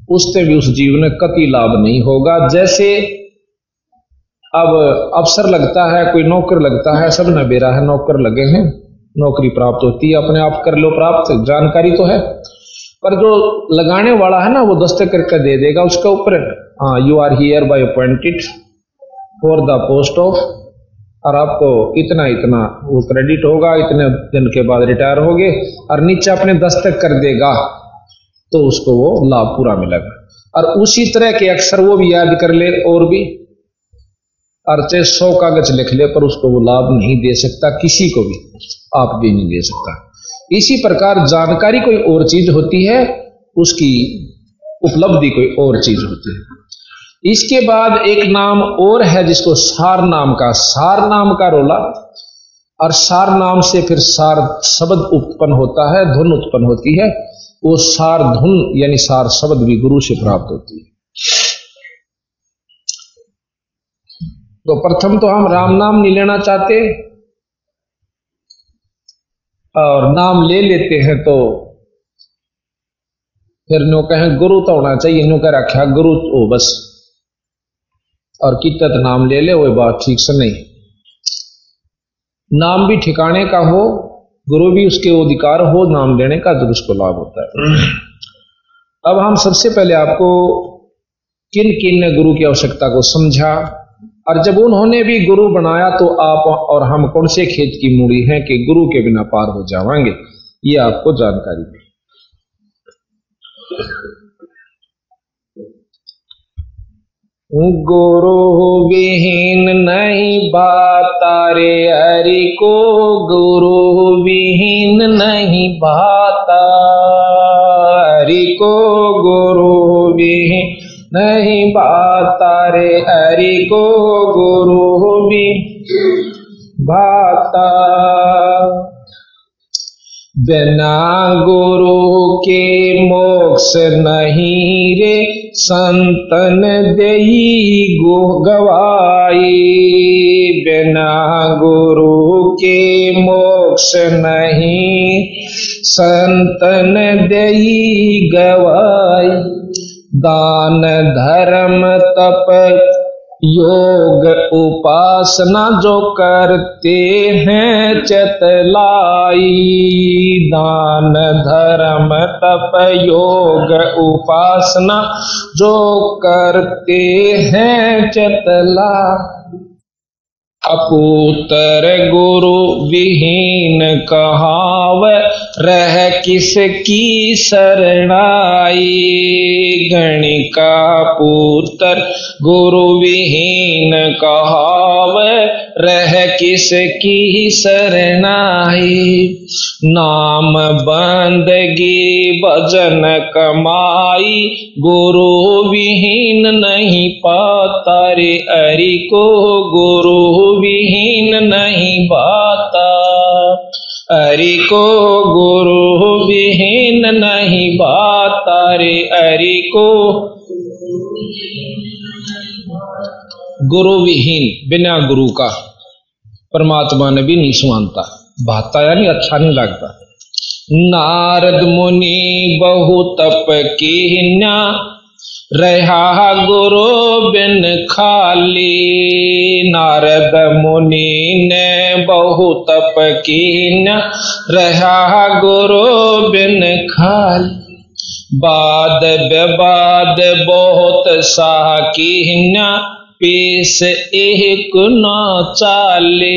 उससे भी उस जीव ने कति लाभ नहीं होगा। जैसे अब अफसर लगता है, कोई नौकर लगता है, सब न बेरा है, नौकर लगे हैं। नौकरी प्राप्त होती है, अपने आप कर लो प्राप्त, जानकारी तो है। पर जो लगाने वाला है ना, वो दस्तक करके दे देगा उसके ऊपर। हाँ you are hereby appointed for the post of और आपको इतना इतना वो क्रेडिट होगा, इतने दिन के बाद रिटायर होगे, और नीचे अपने दस्तक कर देगा तो उसको वो लाभ पूरा मिलेगा। और उसी तरह के अक्सर वो भी याद कर ले और भी। और चाहे सौ कागज़ लिख ले, पर उसको वो लाभ नहीं दे सकता, किसी को भी आप भी नहीं दे सकता। इसी प्रकार जानकारी कोई और चीज़ होती है, उसकी उपलब्धि कोई और चीज़ होती है। इसके बाद एक नाम और है जिसको सार नाम का, सार नाम का रोला, और सार नाम से फिर सार शब्द उत्पन्न होता है, धुन उत्पन्न होती है, वो सार धुन यानी सार शब्द भी गुरु से प्राप्त होती है। तो प्रथम तो हम राम नाम नहीं लेना चाहते और नाम ले लेते हैं तो फिर नो कहें गुरु तो होना चाहिए नो कह रखा गुरु ओ बस। और कितत नाम ले ले, वो बात ठीक से नहीं। नाम भी ठिकाने का हो, गुरु भी उसके अधिकार हो, नाम लेने का तो उसको लाभ होता है। अब हम सबसे पहले आपको किन किन ने गुरु की आवश्यकता को समझा और जब उन्होंने भी गुरु बनाया तो आप और हम कौन से खेत की मूड़ी हैं कि गुरु के बिना पार हो जावांगे? ये आपको जानकारी दी गुरु विहीन नहीं बातारे हरि को गुरु विहीन नहीं भाता हरि को गुरु नहीं बातारे हरि को गुरु भी। भाता बिना गुरु के मोक्ष नहीं रे, संतन दई गो गवाई। बिना गुरु के मोक्ष नहीं, संतन दई गवाई। दान धर्म तप, योग उपासना जो करते हैं चतलाई दान धर्म तप, योग उपासना जो करते हैं चतला अपूतर गुरु विहीन कहाव रह किसकी शरणाई? गणिका पुत्र गुरु विहीन कहाव रह किस किसकी शरणाई? नाम बंदगी भजन कमाई, गुरु विहीन नहीं पाता रे अरि को गुरु विहीन नहीं बाता अरि को गुरु विहीन नहीं बाता रे अरि को गुरु विहीन बिना गुरु का परमात्मा ने भी नहीं सुमानता भाता यानी अच्छा नहीं लगता। नारद मुनि बहु तप की रहा गुरु बिन खाली। नारद मुनि ने बहु तप की रहा गुरु बिन खाली। बाद बेबाद बहुत की पेश एक न चाले।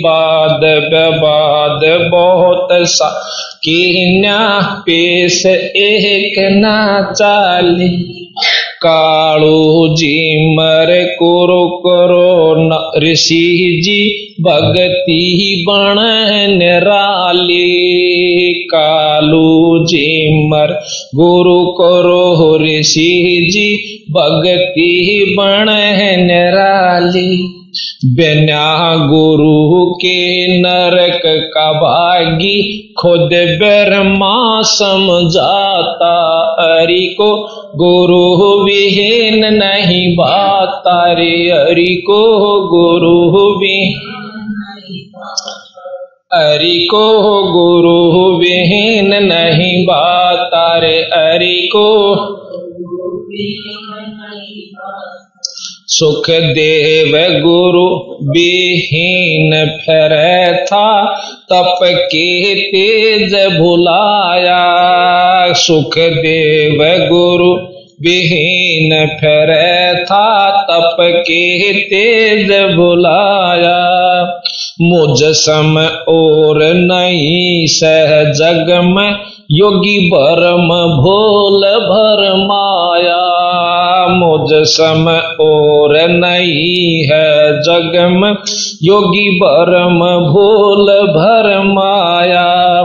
बाद बेबाद बहुत सा। कीन्या पेश एक ना चाली। कालू जी मर कुरु करो न। ऋषि जी भगती बण निराली कालू जी मर गुरु करो ऋषि जी भगती बण है निराली, बिना गुरु के नरक का भागी, खुद ब्रह्मा समझाता हरि को गुरु विहीन नहीं बाता रे हरि को गुरु भी हरि को गुरु विहीन नहीं बाता रे हरि को सुख देव गुरु विहीन फिर था तप के तेज भुलाया। सुख देव गुरु विहीन फिर था तप के तेज भुलाया। मुझ सम और नहीं सह जग में, योगी भरम भोल भर माया मुझ सम और नहीं है जगम। योगी भरम भोल भर माया।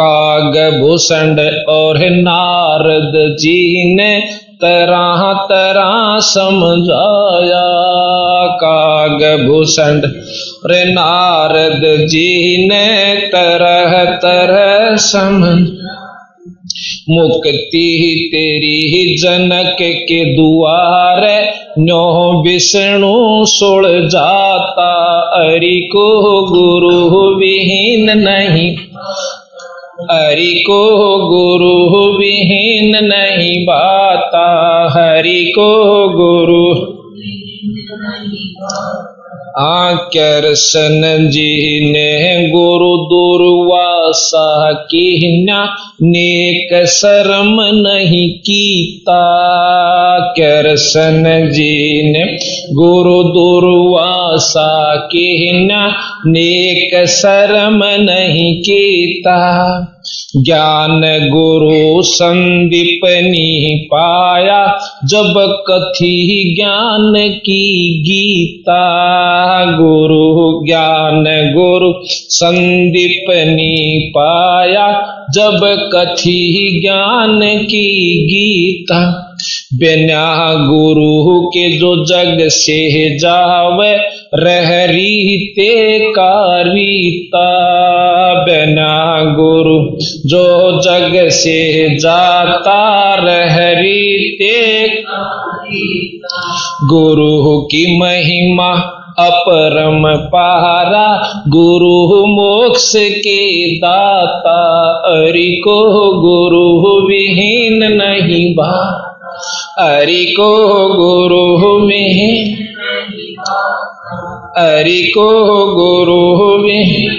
काग भूषण और नारद जी ने तरह तरह समझाया। काग भूषण रे नारद जी ने तरह तरह समझ मुक्ति ही तेरी ही जनक के दुआर न्यो विष्णु सुड़ जाता। अरि को गुरु विहीन नहीं। हरि को गुरु विहीन नहीं बाता। हरि को गुरु। आकर्षण जी ने गुरु दुर्वासा कीना नेक शर्म नहीं कीता। करसन जी ने गुरु दुर्वासा कीना नेक शर्म नहीं कीता। ज्ञान गुरु संदीपनी पाया जब कथी ज्ञान की गीता, गुरु ज्ञान गुरु संदीपनी पाया। जब कथी ज्ञान की गीता, बिना गुरु के जो जग से जावे, रहरी ते कारिता। बिना गुरु, जो जग से जाता रहरी ते गुरु की महिमा अपरम पारा, गुरु मोक्ष के दाता, अरि को गुरु विहीन नहीं बा। अरि को गुरु विहीन अरि को गुरु विहीन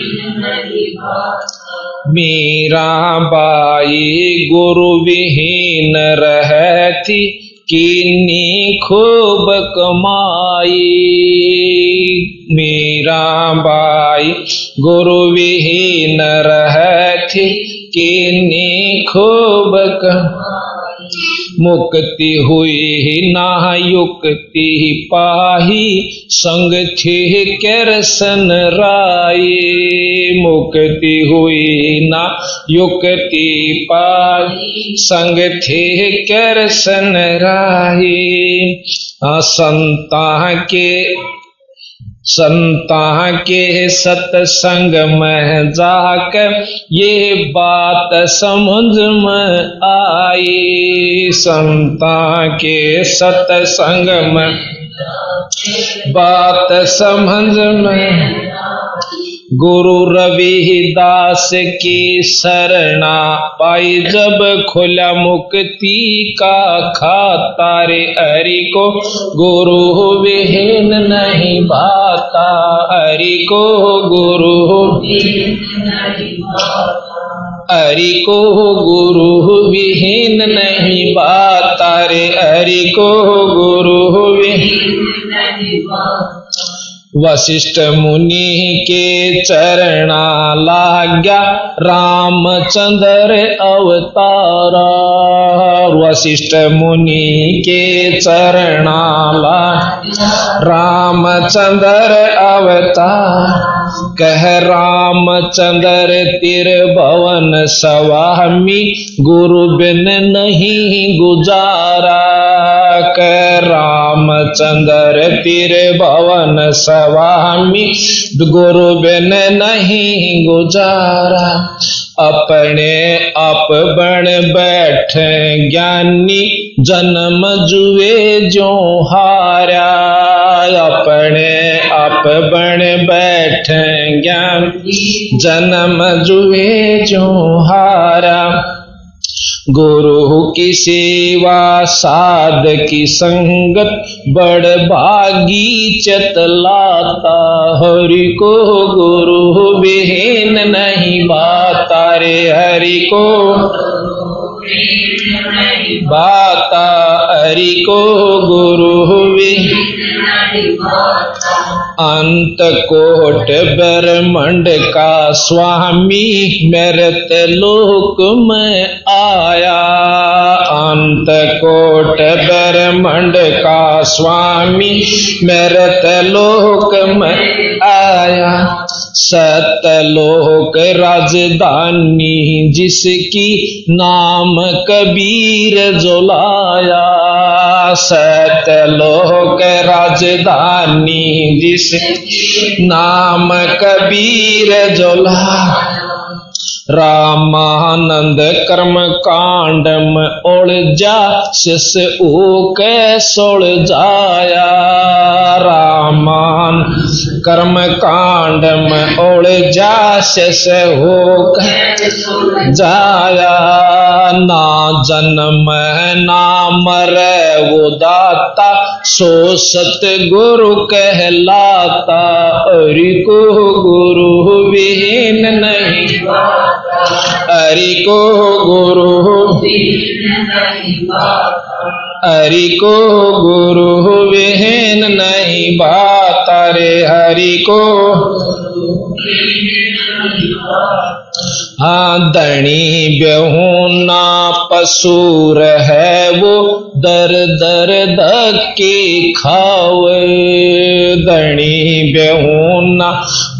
मीरा बाई गुरु विहीन रहती किन्नी खूब कमाई। मीरा बाई गुरु विहीन रहती किन्नी खूब कमाई। मुक्ति हुई ना, युक्ति पाही। संग थे करसन राय मुक्ति हुई ना, युक्ति पाही। संग थे करसन राय संता के संता के सतसंग में जाकर ये बात समझ में आई। संता के सतसंग में बात समझ में गुरु रविदास की शरणा पाई जब खुला मुक्ति का खाता रे हरि को गुरु विहीन नहीं भाता। हरि को गुरु हरि को गुरु विहीन नहीं बाता रे हरि को गुरु विहीन वशिष्ठ मुनि के चरणा लाग्या रामचंद्र अवतारा। वशिष्ठ मुनि के चरणा ला रामचंद्र अवतार। कह रामचंद्र तिर भवन स्वामी, गुरु बिन नहीं गुजारा। कह रामचंद्र तिर भवन स्वामी, गुरु बिन नहीं गुजारा। अपने आप बन बैठ ज्ञानी, जन्म जुए जो हारा। अपने आप बन बैठ ज्ञान जन्म जुए जो हारा। गुरु की सेवा, साध की संगत, बड़ भागी चतलाता। हरि को गुरु विहीन नहीं बाता रे, हरि को बाता। हरि को गुरु विहीन अंत कोट ब्रह्मंड का स्वामी मेरे लोक में आया। अंत कोट ब्रह्मंड का स्वामी मेरे लोक में आया। सतलोक राजधानी, जिसकी नाम कबीर जोलाया सतलोक राजधानी जिस नाम कबीर जोला। रामानंद कर्म कांड में उलझा शिष के सोल जाया। रामान कर्म कांड में उलझा शिष हो जाया ना जन्म ना मर वो दाता, सो सत गुरु कहलाता। अरि को गुरु विहीन नहीं। हरि को गुरु हरि को गुरु विहीन नहीं बात रे हरि को। हाँ दणी बेहूना पसूर है वो दर दर धक्के खावे। दणी बेहूना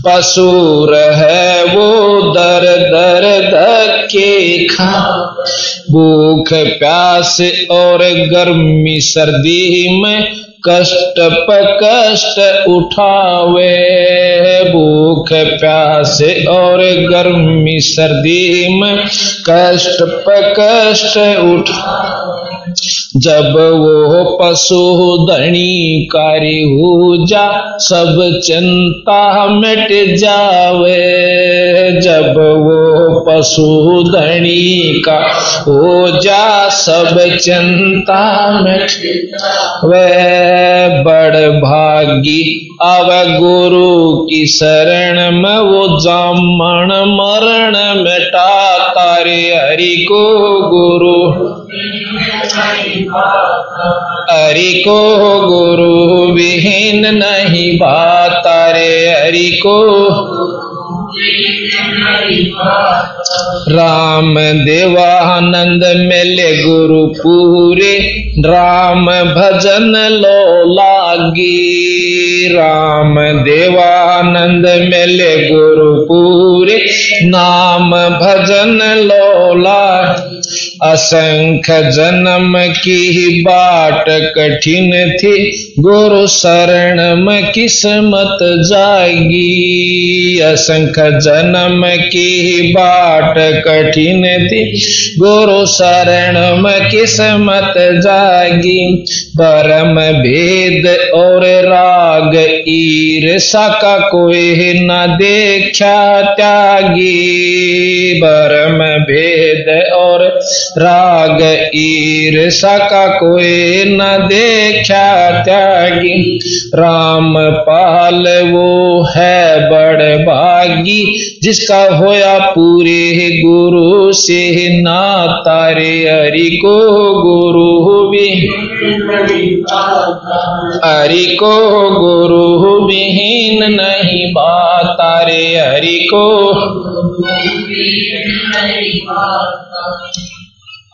पसूर है वो दर दर धक्के खा भूख, प्यास और गर्मी सर्दी में कष्ट प कष्ट उठावे। भूख, प्यास और गर्मी सर्दी में कष्ट प कष्ट उठा। जब वो पशु धनी कारी जा, सब चिंता मिट जावे। जब वो पशु धनी का हो जा सब चिंता मिट वे बड़ भागी। अब गुरु की शरण में वो जामण मरण मिटा तारे हरि को गुरु। हरि को गुरु विहीन नहीं बात रे हरि को। राम देवानंद मिले गुरु पूरे राम भजन लो लागी। राम देवानंद मिले गुरु पूरे नाम भजन लो लागी। असंख जन्म की बाट कठिन थी गुरु शरण में किस्मत जाएगी? असंख जन्म की बाट कठिन थी। गुरु शरण में किस्मत जाएगी? परम भेद और राग ईर्षा का कोई न देखा त्यागी। परम भेद और राग ईर्षा का कोई न देखा त्यागी। राम पाल वो है बड़ भागी जिसका होया पूरे गुरु से ना तारे हरि को गुरु भी। हरि को गुरु विहीन नहीं बात तारे हरि को।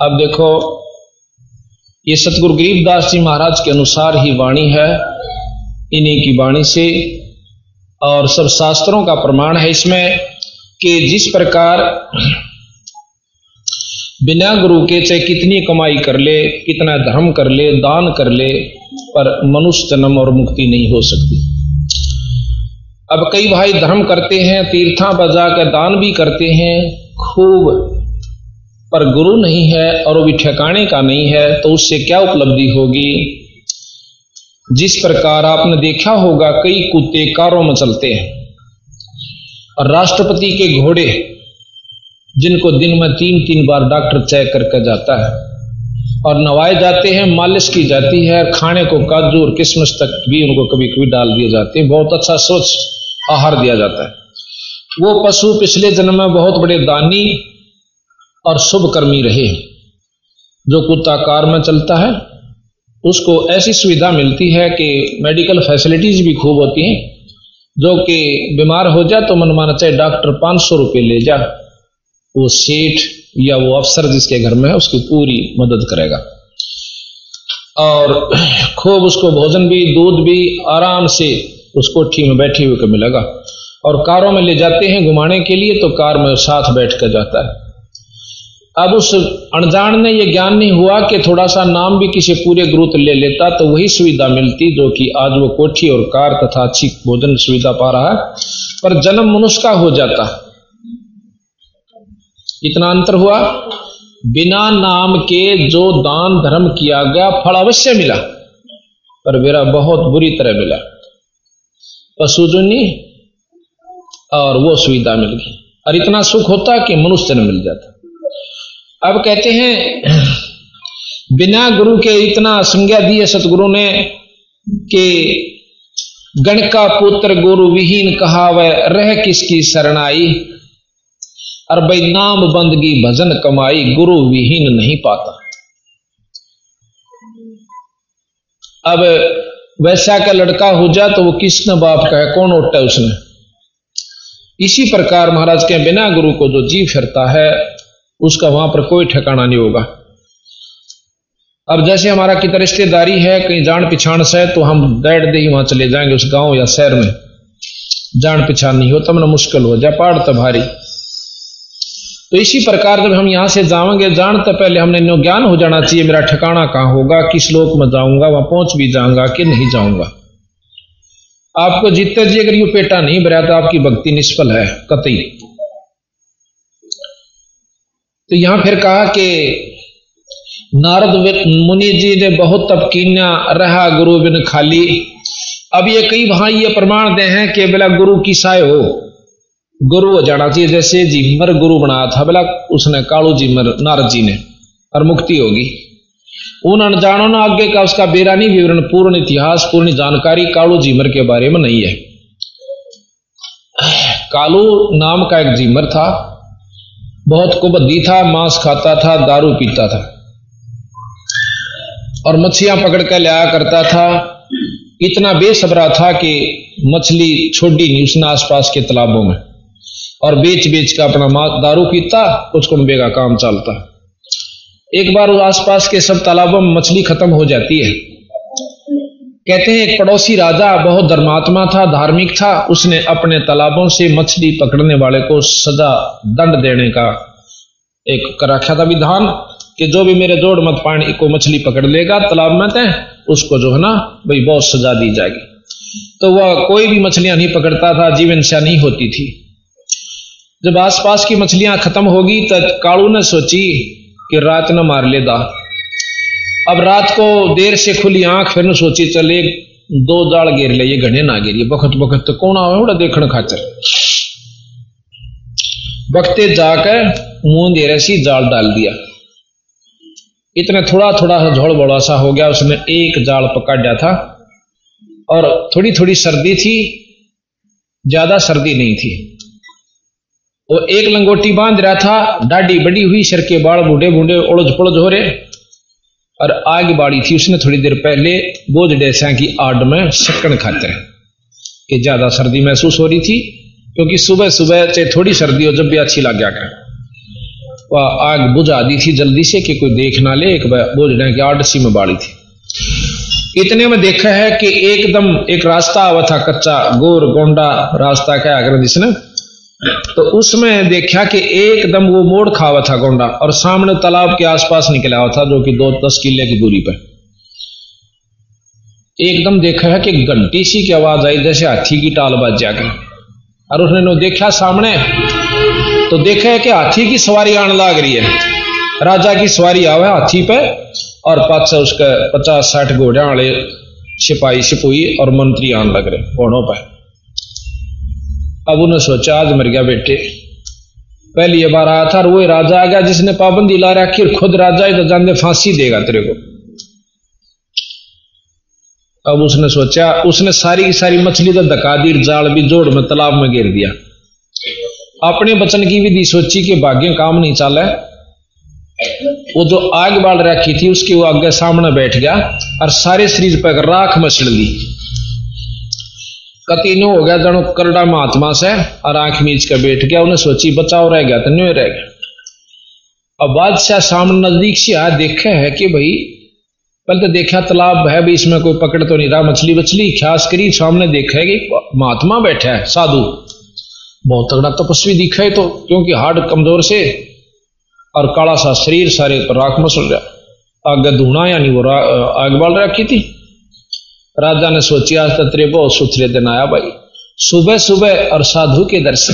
अब देखो ये सतगुरु गरीबदास जी महाराज के अनुसार ही वाणी है, इन्हीं की वाणी से। और सब शास्त्रों का प्रमाण है इसमें कि जिस प्रकार बिना गुरु के चाहे कितनी कमाई कर ले, कितना धर्म कर ले, दान कर ले, पर मनुष्य जन्म और मुक्ति नहीं हो सकती। अब कई भाई धर्म करते हैं, तीर्था बजा कर दान भी करते हैं, खूब पर गुरु नहीं है और वो भी ठिकाने का नहीं है तो उससे क्या उपलब्धि होगी? जिस प्रकार आपने देखा होगा, कई कुत्ते कारों में चलते हैं। और राष्ट्रपति के घोड़े, जिनको दिन में तीन तीन बार डॉक्टर चेक करके जाता है, और नवाए जाते हैं, मालिश की जाती है खाने को काजू और किशमिश तक भी उनको कभी कभी डाल दिए जाते हैं। बहुत अच्छा स्वच्छ आहार दिया जाता है। वो पशु पिछले जन्म में बहुत बड़े दानी और शुभ कर्मी रहे जो कुत्ता कार में चलता है, उसको ऐसी सुविधा मिलती है कि मेडिकल फैसिलिटीज़ भी खूब होती हैं, जो कि बीमार हो जाए तो मन माना चाहे डॉक्टर पाँच सौ रुपये ले जा, वो सेठ या वो अफसर जिसके घर में है, उसकी पूरी मदद करेगा। और खूब उसको भोजन भी, दूध भी, आराम से उस कोठी में बैठे हुए को मिलेगा। और कारों में ले जाते हैं घुमाने के लिए तो कार में साथ बैठ कर जाता है। अब उस अनजान ने यह ज्ञान नहीं हुआ कि थोड़ा सा नाम भी किसी पूरे गुरुत ले लेता तो वही सुविधा मिलती जो कि आज वो कोठी और कार तथा अच्छी भोजन सुविधा पा रहा है। पर जन्म मनुष्य का हो जाता। इतना अंतर हुआ। बिना नाम के जो दान धर्म किया गया, फल अवश्य मिला, पर मेरा बहुत बुरी तरह मिला। पशु पशुजुनी और वो सुविधा मिल गई। और इतना सुख होता कि मनुष्य जन्म मिल जाता। अब कहते हैं, बिना गुरु के इतना संज्ञा दिए सतगुरु ने कि गण का पुत्र गुरु विहीन कहा, वह रह किसकी शरणाई? और भाई नाम बंदगी भजन कमाई गुरु विहीन नहीं पाता। अब वैसा का लड़का हो जा तो वो किसने बाप का है कौन उठता है उसने? इसी प्रकार महाराज के बिना गुरु को जो जी फिरता है उसका वहाँ पर कोई ठिकाना नहीं होगा। अब जैसे हमारा कितना रिश्तेदारी है, कहीं जान पिछाण से तो हम बैठ दे ही वहाँ चले जाएँगे उस गाँव या शहर में। जान पिछाण नहीं हो, तब ना मुश्किल हो जाए पहाड़ तो भारी। तो इसी प्रकार जब हम यहाँ से जाएँगे जान तो पहले हमने नो ज्ञान हो जाना चाहिए, मेरा ठिकाना कहाँ होगा, किस लोक में जाऊँगा, वहाँ पहुँच भी जाऊँगा कि नहीं जाऊँगा। आपको जीते जी अगर यू पेटा नहीं भरा तो आपकी भक्ति निष्फल है, कतई। तो यहाँ फिर कहा कि नारद मुनि जी ने बहुत तप कीन्या रहा गुरु बिन खाली। अब ये कई वहाँ ये प्रमाण दे हैं कि बोला गुरु की साय हो। गुरु हो जाना चाहिए, जैसे जिमर गुरु बनाया था, बोला उसने कालू जिमर नारद जी ने, और मुक्ति होगी। उन अनजानों ने आगे का उसका बेरानी विवरण, पूर्ण इतिहास, पूर्ण जानकारी कालू जीमर के बारे में नहीं है। कालू नाम का एक जीमर था बहुत कुबद्दी था, मांस खाता था, दारू पीता था। और मछलियाँ पकड़ कर लाया करता था। इतना बेसबरा था कि मछली छोड़ी नहीं उसने आसपास के तालाबों में। और बेच बेच का अपना दारू पीता कुछ कुंबे का काम चलता। एक बार आसपास के सब तालाबों में मछली खत्म हो जाती है। कहते हैं, एक पड़ोसी राजा बहुत धर्मात्मा था, धार्मिक था, उसने अपने तालाबों से मछली पकड़ने वाले को सजा, दंड देने का एक रखा था विधान कि जो भी मेरे जोड़ मत पानी को मछली पकड़ लेगा तालाब में तय उसको जो है ना, भाई बहुत सजा दी जाएगी। तो वह कोई भी मछलियाँ नहीं पकड़ता था, जीवन से नहीं होती थी। जब आसपास की मछलियाँ खत्म होगी तो कालू ने सोची कि रात न मार ले दा अब रात को देर से खुली आँख, फिर सोची, चले दो जाल घेर ले, ये घने ना घेरिए। बखत बखत तो कौन आवे बड़ा देखने खाचर बखते जाकर मुँह दे रसी जाल डाल दिया। इतना थोड़ा थोड़ा सा झोल बड़ा सा हो गया उसने एक जाल पकड़ था, और थोड़ी थोड़ी सर्दी थी, ज़्यादा सर्दी नहीं थी। वो एक लंगोटी बाँध रहा था डाडी बड़ी हुई, सर के बाल बूढ़े बूढ़े उड़ज पुड़ज हो रहे। और आग बाड़ी थी, उसने थोड़ी देर पहले बोझ डेसा की आड में शक्कन खाते हैं। कि ज़्यादा सर्दी महसूस हो रही थी, क्योंकि सुबह सुबह चाहे थोड़ी सर्दी हो, जब भी अच्छी लग गया कर वह आग बुझा दी थी जल्दी से कि कोई देख ना ले, एक बोझ डे की आड सी में बाड़ी थी। इतने में देखा है कि एकदम एक रास्ता हुआ था कच्चा, गोर गोंडा रास्ता क्या अगर जिसने तो उसमें देखा कि एकदम वो मोड़ खावा था गोंडा और सामने तालाब के आसपास निकला हुआ था जो कि दो दस किले की दूरी पर एकदम देखा है कि घंटी सी की आवाज़ आई, जैसे हाथी की टाल बाज जाकर और उसने नो देखा सामने तो देखा है कि हाथी की सवारी आने लाग रही है। राजा की सवारी आवे हाथी पे और पाचा उसके पचास साठ घोड़े वाले सिपाही सिपुई और मंत्री आने लग रहे, घोड़ों पर अब उन्हें सोचा, आज मर गया बेटे। पहली ये बार आया था और वो राजा आ गया, जिसने पाबंदी ला रखी खुद राजा ही तो जानते फांसी देगा तेरे को। अब उसने सोचा, उसने सारी की सारी मछली तो धका दी, जाल भी जोड़ में, तालाब में गिर दिया। अपने बचन की विधि सोची कि भाग्य काम नहीं चला। वो जो आग बाल रखी थी, उसके वो आगे सामने बैठ गया और सारे शरीर पर राख मछल ली कतीनो हो गया जनो करड़ा महात्मा से, और आँख मीच कर बैठ गया, उन्हें सोची बचाव रह गया तो न्यू रह गया। अब बादशाह सामने नज़दीक से आ देखे है कि भाई, पहले तो देखा तालाब है भी इसमें कोई पकड़ तो नहीं रहा, मछली बछली, खास करी सामने देखा है कि महात्मा बैठा है, साधु। बहुत तगड़ा तपस्वी दिखा है तो क्योंकि हार्ड कमज़ोर से, और काला सा शरीर सारे राख मसल रहा। आगे धूना यानी वो आग बाल रखी थी। राजा ने सोची आज तो बहुत सुथरे दिन आया भाई। सुबह सुबह और साधु के दर्शन।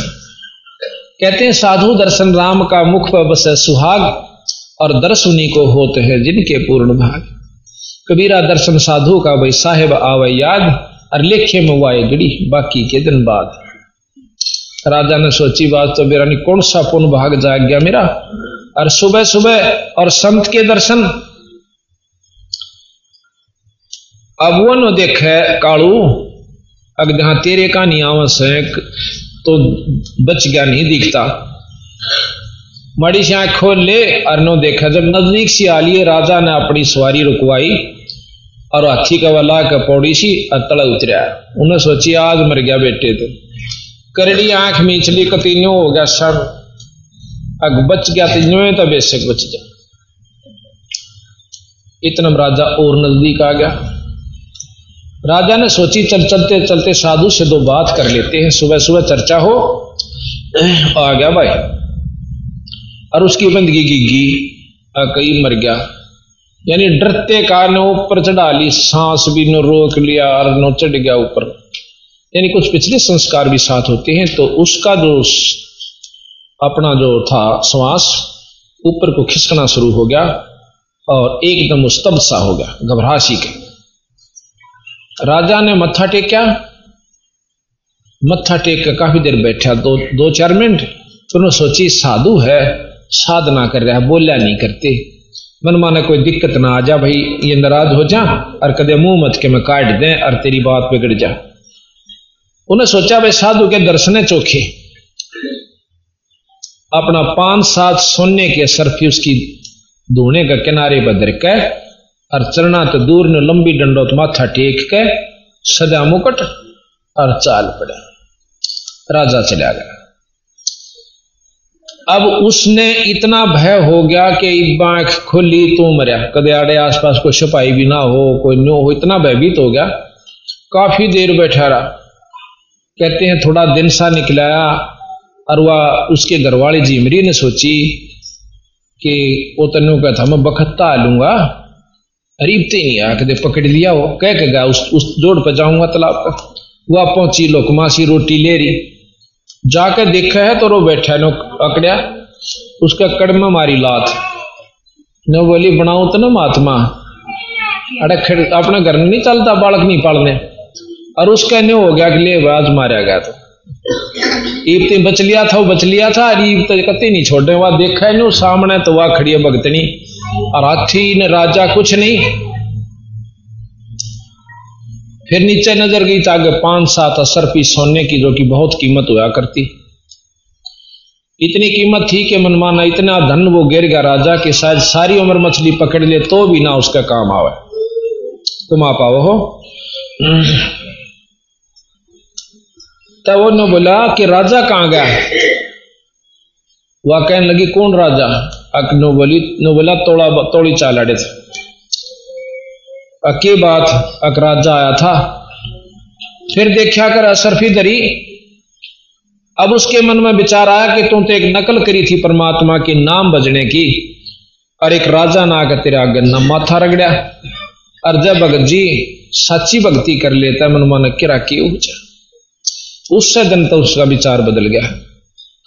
कहते हैं, साधु दर्शन राम का मुख पर बस है सुहाग और दर्श उन्हीं को होते हैं जिनके पूर्ण भाग। कबीरा दर्शन साधु का, भाई, साहेब आवे याद और लेखे में वाए गड़ी, बाकी के दिन बाद। राजा ने सोची बात तो मेरा कौन सा पुण्य भाग जाग गया मेरा। और सुबह सुबह और संत के दर्शन अब वो न देखे, कालू अगर जहाँ तेरे का आवस है तो बच गया, नहीं दिखता। मड़ी से खोल ले और नो देखा। जब नज़दीक से आ लिए, राजा ने अपनी सवारी रुकवाई और हाथी का वाला का पौड़ी सी तला उतरिया। उन्हें सोची, आज मर गया बेटे तो। करड़ी आँख मीचली कतीन्यो हो गया सर। अग बच गया तीनों तो बेशक बच जा इतना राजा और नज़दीक आ गया। राजा ने सोची, चल, चलते चलते साधु से दो बात कर लेते हैं। सुबह सुबह चर्चा हो, आ गया भाई। और उसकी बंदगी गिगी कई मर गया। यानी डरते कारण ऊपर चढ़ा ली, सांस भी न रोक लिया, और न चढ़ गया ऊपर। यानी कुछ पिछले संस्कार भी साथ होते हैं तो उसका जो अपना जो था श्वास, ऊपर को खिसकना शुरू हो गया, और एकदम स्तब्ध सा हो गया घबराशी के राजा ने मत्था टेक्या। मत्था टेक कर काफ़ी देर बैठा। दो दो, चार मिनट। फिर तो सोची, साधु है, साधना कर रहा है, बोलिया नहीं करते। मन माने कोई दिक्कत ना आ जा, भाई, ये नाराज़ हो जा, और कदे मुँह मत के मैं काट दे, और तेरी बात बिगड़ जा। उन्हें सोचा, भाई, साधु के दर्शन चोखे। अपना पाँच सात सोने के सरफी उसकी धोने का किनारे बदर के और चरना तो दूर ने, लंबी डंडो तो माथा टेक के सदा मुकट और चाल पड़ा। राजा चला गया अब उसने इतना भय हो गया कि बांख खुली, तू मरिया कदे आड़े आसपास कोई सिपाही भी ना हो, कोई नो हो, इतना भयभीत हो गया। काफ़ी देर बैठा रहा। कहते हैं, थोड़ा दिन सा निकलाया और वह उसके घरवाली जी जीमरी ने सोची कि वो तनु का था मैं बखत्ता लूँगा। अरीबते नहीं आ कदे पकड़ लिया वो। कह के गया, उस उस जोड़ पर जाऊँगा तालाब पर। वह पहुँची लोकमासी रोटी ले रही। जाकर देखा है तो रो बैठा नो अकड़िया उसका कड़म मारी लात। न बोली, बनाऊ तो ना महात्मा? अरे अपने घर में नहीं चलता, बालक नहीं पालने। और उसका न्यू हो गया कि ले, आज मारा गया तो ईब ते बच लिया था, वो बच लिया था ईब तो कते नहीं छोड़े वह देखा है, नो सामने तो वह खड़ी है, भगतनी। और हाथी ने राजा कुछ नहीं। फिर नीचे नज़र गई तो आगे पाँच सात असर पी सोने की, जो कि बहुत कीमत हुआ करती। इतनी कीमत थी कि मनमाना इतना धन वो गिर गया राजा के शायद सारी उम्र मछली पकड़ ले तो भी ना उसका काम आवे। तुम आ पाओ हो। तब वो ने बोला कि राजा कहाँ गया? वह कहने लगी, कौन राजा? अक नो बोली नो बोला तोड़ा, तोड़ी चाल अड़े थे। अके बात अक राजा आया था। फिर देखा कर असरफी दरी। अब उसके मन में विचार आया कि तू तो एक नकल करी थी परमात्मा के नाम बजने की, और एक राजा ना आकर तेरा गन्ना माथा रगड़ा और जब भगत जी सच्ची भक्ति कर लेता, मन मन किरा की ऊँचा उससे दिन तो उसका विचार बदल गया।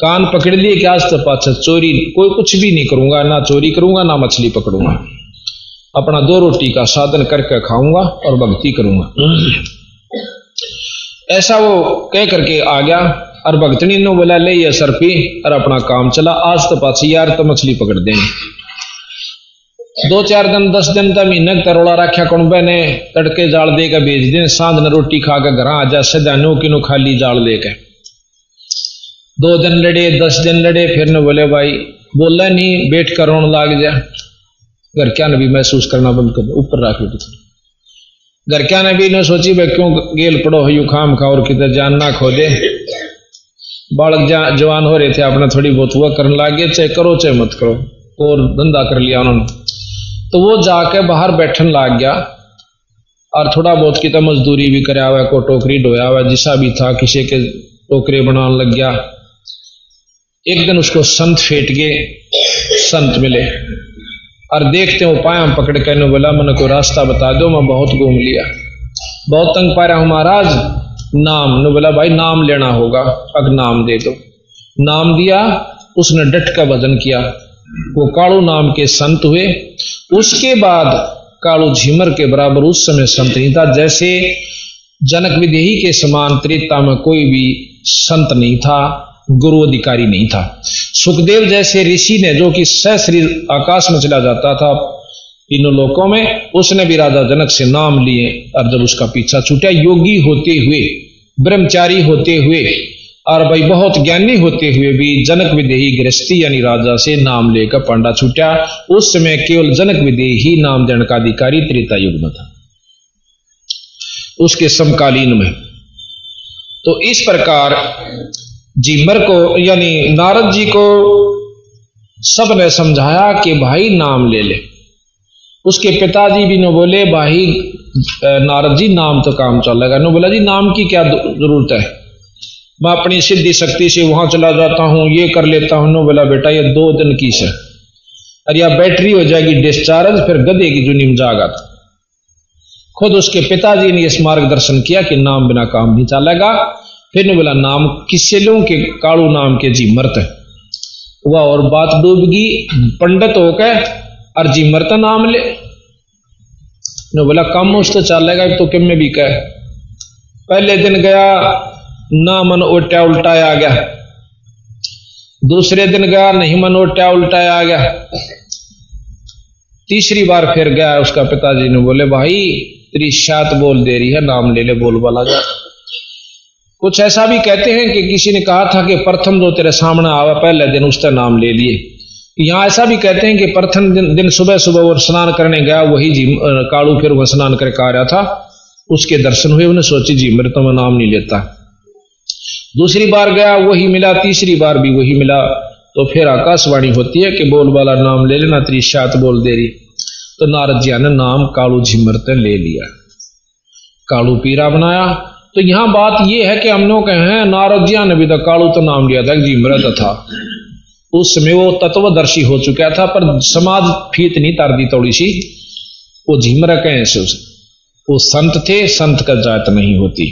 कान पकड़ लिए कि आज तो पाचा चोरी कोई कुछ भी नहीं करूँगा, ना चोरी करूँगा, ना मछली पकड़ूँगा। अपना दो रोटी का साधन करके खाऊँगा और भक्ति करूँगा। ऐसा वो कह करके आ गया और भक्तनी ने बोला, ले ये सरपी और अपना काम चला, आज तो पाछी यार तो मछली पकड़ देंगे दो चार दिन, दस दिन तक महीने तरोड़ा रखा कुणबे ने तड़के जाल दे के भेज दे साँझ ने रोटी खा के घर आ जा सदा नो किनो खाली जाल लेके दो दिन लड़े, दस दिन लड़े, फिर ने बोले, भाई, बोला नहीं बैठ कर, रोन लाग जा। घर क्या भी महसूस करना बंद कर ऊपर रख बेटे घर क्या ने भी न सोची, भाई, क्यों गेल पड़ो हो यू खाम खा और किधर जान ना खो दे बालक जवान हो रहे थे अपना थोड़ी बहुत हुआ करने लगे, चाहे करो, चाहे मत करो, और धंधा कर लिया उन्होंने। तो वो जाके बाहर बैठन लग गया, और थोड़ा बहुत की तो मजदूरी भी कराया हुआ को टोकरी ढोया हुआ, जिसा भी था, किसी के टोकरे बनाने लग गया। एक दिन उसको संत फेट गए, संत मिले। और देखते हो पाया पकड़ के ने बोला मैंने कोई रास्ता बता दो, मैं बहुत घूम लिया। बहुत तंग पा रहा हूँ महाराज, नाम। ने बोला, भाई, नाम लेना होगा, अब नाम दे दो। नाम दिया, उसने डट का भजन किया। वो कालू नाम के संत हुए। उसके बाद कालू झिमर के बराबर उस समय संत नहीं था, जैसे जनक विदेही के समान त्रेता में कोई भी संत नहीं था। गुरु अधिकारी नहीं था। सुखदेव जैसे ऋषि ने जो कि सहश्री आकाश में चला जाता था इन लोकों में उसने भी राजा जनक से नाम लिए और जब उसका पीछा छूटा, योगी होते हुए, ब्रह्मचारी होते हुए और भाई बहुत ज्ञानी होते हुए भी जनक विदेही गृहस्थी यानी राजा से नाम लेकर पांडा छूटा। उस समय केवल जनक विदेही नाम देने का अधिकारी त्रेता युग में था। उसके समकालीन में। तो इस प्रकार जीमर को, यानी नारद जी को सबने समझाया कि भाई नाम ले ले। उसके पिताजी भी न बोले, भाई नारद जी, नाम तो काम चलेगा। न बोला, जी, नाम की क्या ज़रूरत है? मैं अपनी सिद्धि शक्ति से वहाँ चला जाता हूँ, ये कर लेता हूँ। नो बोला, बेटा, ये दो दिन की से और या बैटरी हो जाएगी डिस्चार्ज, फिर गधे की जुनिम जागा खुद उसके पिताजी ने इस मार्गदर्शन किया कि नाम बिना काम नहीं चलेगा। फिर ने बोला, नाम किससे लू के काड़ू नाम के जी मरत वह और बात डूबगी, पंडित होकर और जी मरत नाम ले। ने बोला, कम उस तो चलेगा तो किम में भी कह? पहले दिन गया, ना मन उल्टा उल्टाया आ गया। दूसरे दिन गया, नहीं मन उल्टा उल्टाया आ गया। तीसरी बार फिर गया, उसका पिताजी ने बोले, भाई, तेरी शात बोल दे रही है, नाम ले ले, बोल वाला जा। कुछ ऐसा भी कहते हैं कि किसी ने कहा था कि प्रथम जो तेरे सामने आवा पहले दिन उसका नाम ले लिए। यहाँ ऐसा भी कहते हैं कि प्रथम दिन, दिन सुबह सुबह वो स्नान करने गया वही जी कालू फिर वह स्नान करके आ रहा था। उसके दर्शन हुए उन्हें सोची जी मेरे तो मैं नाम नहीं लेता। दूसरी बार गया वही मिला तीसरी बार भी वही मिला। तो फिर आकाशवाणी होती है कि बोल वाला नाम ले लेना त्रिशात बोल दे रही। तो नारद जी ने नाम कालू झिमरते ले लिया। कालू पीरा बनाया तो यहाँ बात यह है कि हम लोग कहे नारद जी ने भी तो कालू तो नाम लिया था झिमरत था। उस समय वो तत्वदर्शी हो चुका था, पर समाज फीत नहीं तार दी थोड़ी सी। वो झिमर कहे वो संत थे, संत का जात नहीं होती।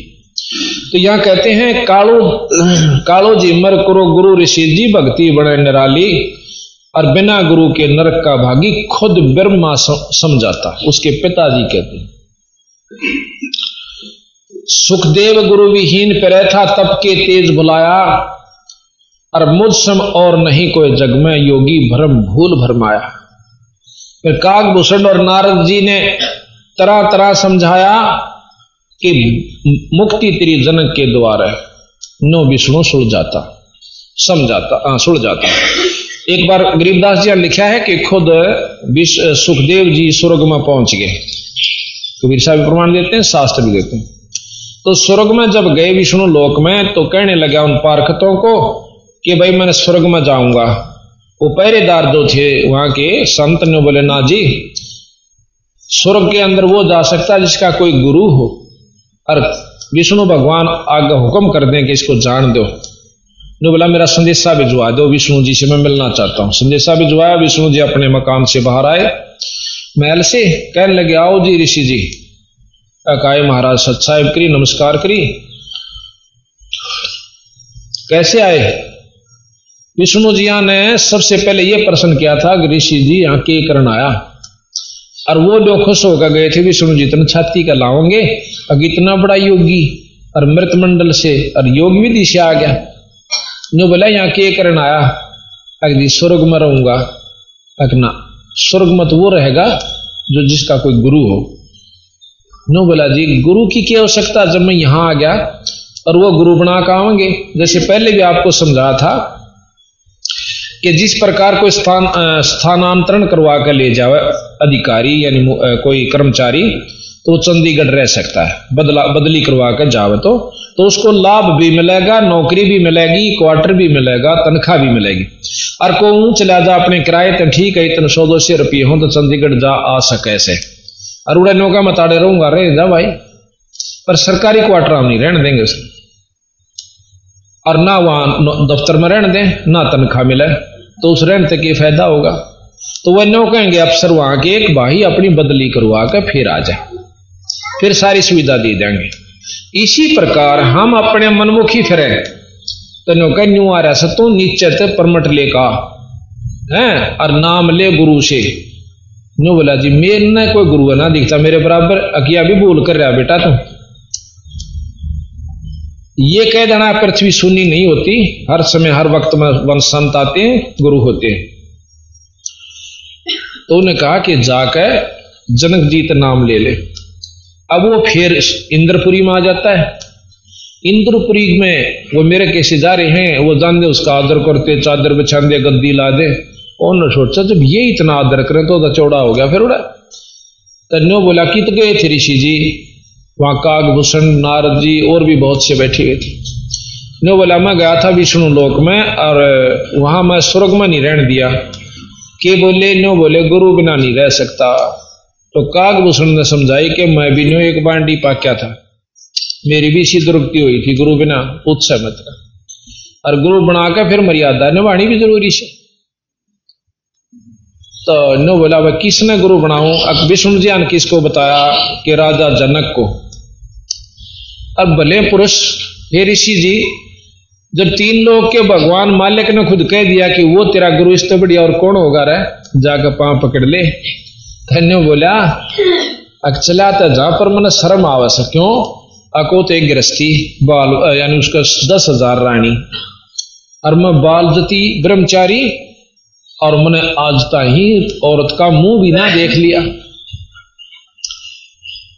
तो यहाँ कहते हैं, कालो कालो जी मर करो गुरु ऋषि जी, भक्ति बड़े निराली, और बिना गुरु के नरक का भागी खुद ब्रह्मा समझाता, उसके पिताजी कहते हैं। सुखदेव गुरु विहीन पर था तब के तेज बुलाया। और मुझ सम और नहीं कोई जग में, योगी भरम भूल भरमाया। फिर कागभूषण और नारद जी ने तरह तरह समझाया कि मुक्ति तेरी जनक के द्वारा नो विष्णु सुड़ जाता समझाता हाँ सुड़ जाता। एक बार गरीबदास जी ने लिखा है कि खुद सुखदेव जी स्वर्ग में पहुँच गए। कबीर साहब प्रमाण देते हैं, शास्त्र भी देते हैं। तो स्वर्ग में जब गए विष्णु लोक में तो कहने लगा उन पार्कतों को कि भाई मैंने स्वर्ग में जाऊँगा। वो पहरेदार जो थे, वहाँ के संत ने बोले ना जी, स्वर्ग के अंदर वो जा सकता जिसका कोई गुरु हो। और विष्णु भगवान आगे हुक्म कर दें कि इसको जान दो। ने बोला मेरा संदेशा भिजवा दो, विष्णु जी से मैं मिलना चाहता हूँ। संदेशा भिजवाया, विष्णु जी अपने मकान से बाहर आए। महल से कहने लगे, आओ जी ऋषि जी अकाय महाराज सत्साहिब करी नमस्कार करी कैसे आए? विष्णु जिया ने सबसे पहले यह प्रश्न किया था कि ऋषि जी, यहाँ के करण आया। और वो जो खुश होकर गए थे, विष्णु जी तुम छाती का लाओगे? अब इतना बड़ा योगी और मृत मंडल से, और योग विधि से आ गया। जो बोला, यहाँ के करण आया। अगली स्वर्ग में रहूँगा। अगना स्वर्ग मत वो रहेगा जो जिसका कोई गुरु हो। नो बोला, जी, गुरु की क्या आवश्यकता? जब मैं यहाँ आ गया, और वो गुरु बना का आवेंगे जैसे पहले भी आपको समझा था कि जिस प्रकार कोई स्थान स्थानांतरण करवा कर ले जावे, अधिकारी यानी कोई कर्मचारी तो चंडीगढ़ रह सकता है। बदला, बदली करवा कर जावे तो। तो उसको लाभ भी मिलेगा, नौकरी भी मिलेगी, क्वार्टर भी मिलेगा, तनख्वाह भी मिलेगी। और को चला जा अपने किराए तो ठीक है, इतने सौ दो सौ रुपये हो तो चंडीगढ़ जा आ सके ऐसे। और नौका मताड़े रहूँगा। रह जा भाई, पर सरकारी क्वार्टर हम नहीं, रहने देंगे उसे और ना वहाँ दफ्तर में रहने दें, ना तनख्वाह मिले तो उस रहने ये फ़ायदा होगा? तो वह नो कहेंगे, अफसर वहाँ के एक भाई अपनी बदली करवा कर फिर आ जाए फिर सारी सुविधा दे देंगे। इसी प्रकार हम अपने मनमुखी फिरे। तेनो कह, न्यू आ रहा सतो नीचे ते परमट ले का है? और नाम ले गुरु से। न्यू बोला, जी, मेरे न कोई गुरु ना, दिखता मेरे बराबर, अकिया भी भूल कर रहा, बेटा तू। ये कह देना, पृथ्वी सुनी नहीं होती, हर समय, हर वक्त में वन संत आते हैं, गुरु होते हैं। तो उन्हें कहा कि जाकर जनक जीत नाम ले ले। अब वो फिर इंद्रपुरी में आ जाता है। इंद्रपुरी में वो मेरे कैसे जा रहे हैं, वो जान दे, उसका आदर करते, चादर बिछा दे, गद्दी ला दे। उन्होंने सोचा, जब ये इतना आदर करें तो चौड़ा हो गया, फिर उड़ा। तन्यो बोला कित गए थे ऋषि जी? वहाँ कागभूषण नारद जी, और भी बहुत से बैठे हुए थे। नो बोला, मैं गया था विष्णु लोक में, और वहाँ मैं स्वर्ग में नहीं रहने दिया। के बोले? नो बोले, गुरु बिना नहीं रह सकता। तो कागभूषण ने समझाई कि मैं भी न्यू एक बांडी पाक्या था। मेरी भी इसी दुरुक्ति हुई थी, गुरु बिना उत्सव मत और गुरु बनाकर फिर मर्यादा निभानी भी ज़रूरी से। तो नो बोला वह किसने गुरु बनाऊँ? विष्णु जी ने किसको बताया कि राजा जनक को। अब भले पुरुष, हे ऋषि जी, जब तीन लोग के भगवान मालिक ने खुद कह दिया कि वो तेरा गुरु इस तो बढ़िया और कौन होगा रे जाकर पाँव पकड़ ले। धन्यो बोला अक्चला तो जहाँ पर मन शर्म आवस क्यों? अको तो एक गृहस्थी, बाल, यानी उसका दस हज़ार रानी। और मैं बाल जती ब्रह्मचारी और मैंने आज ही औरत का मुँह भी ना देख लिया।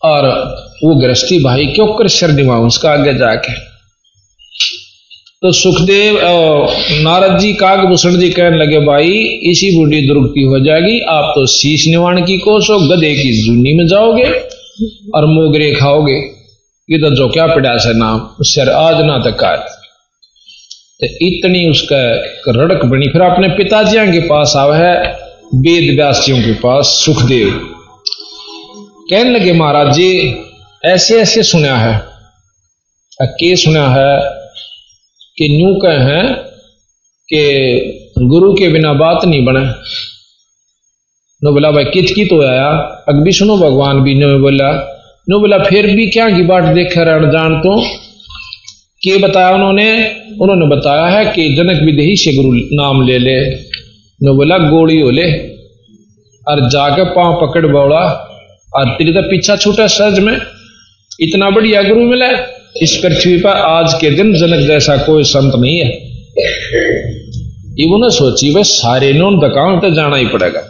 और वो गृहस्थी भाई क्यों कर शर निभाऊ उसका आगे जाके। तो सुखदेव नारद जी कागभूषण जी कहने लगे, भाई, इसी बूढ़ी दुर्गति हो जाएगी। आप तो शीश निवाण की कोसो गधे की जूनी में जाओगे और मोगरे खाओगे। ये तो जो क्या पड़ा से नाम सर आज ना तक कार तो इतनी उसका रड़क बनी। फिर अपने पिताजियों के पास आवा है, वेद व्यासियों के पास, सुखदेव। कहने लगे, महाराज जी ऐसे ऐसे सुना है। के सुना है? कि न्यू कह है कि गुरु के बिना बात नहीं बने। नो बोला, भाई, कित की तो आया? अग भी सुनो, भगवान भी नो बोला। नो बोला, फिर भी क्या की बात देख रण जान तो? के बताया उन्होंने उन्होंने बताया है कि जनक विदेही से गुरु नाम ले ले नो बोला गोली हो ले, और जाके पाँव पकड़ बोला और तेरी तो पीछा छूटा सज में, इतना बढ़िया गुरु मिला इस पृथ्वी पर आज के दिन जनक जैसा कोई संत नहीं है। इवन सोची, वह सारे नोन दकान तो जाना ही पड़ेगा।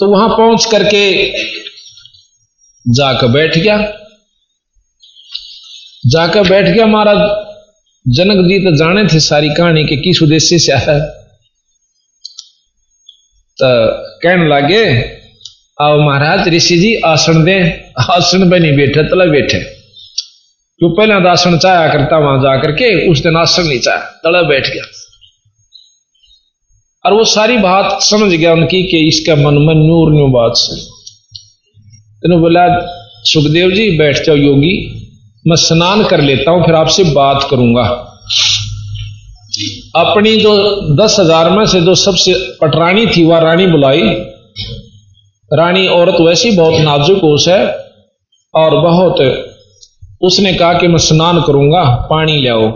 तो वहाँ पहुँच करके जाकर बैठ गया। जाकर बैठ गया महाराज। जनक जी तो जाने थे सारी कहानी के किस उद्देश्य से आया। तो कहने लगे, आओ महाराज, ऋषि जी, आसन दे। आसन पे नहीं बैठे, तला बैठे। जो पहले तो आसन चाया करता, वहाँ जाकर के उस दिन आसन नहीं चाया, तला बैठ गया। और वो सारी बात समझ गया उनकी कि इसका मन में नूर न्यू बात से तेने बोला, सुखदेव जी, बैठ जाओ योगी। मैं स्नान कर लेता हूँ, फिर आपसे बात करूँगा। अपनी जो दस हज़ार में से जो सबसे पटरानी थी, वह रानी बुलाई। रानी औरत वैसी बहुत नाजुक होश है और बहुत, उसने कहा कि मैं स्नान करूँगा, पानी ले आओ।